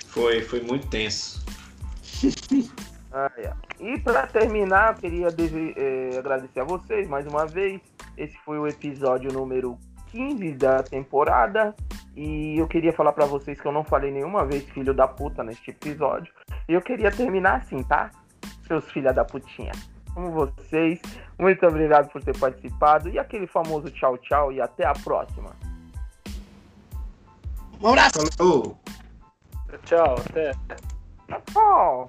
Speaker 7: Foi, foi muito tenso.
Speaker 3: Ah, é. E para terminar, eu queria eh, agradecer a vocês mais uma vez. Esse foi o episódio número 15 da temporada. E eu queria falar para vocês que eu não falei nenhuma vez filho da puta neste episódio. E eu queria terminar assim, tá? Seus filha da putinha. Como vocês, muito obrigado por ter participado. E aquele famoso tchau, tchau e até a próxima.
Speaker 8: Um abraço!
Speaker 7: Falou.
Speaker 5: Tchau, até.
Speaker 3: Tchau. Oh.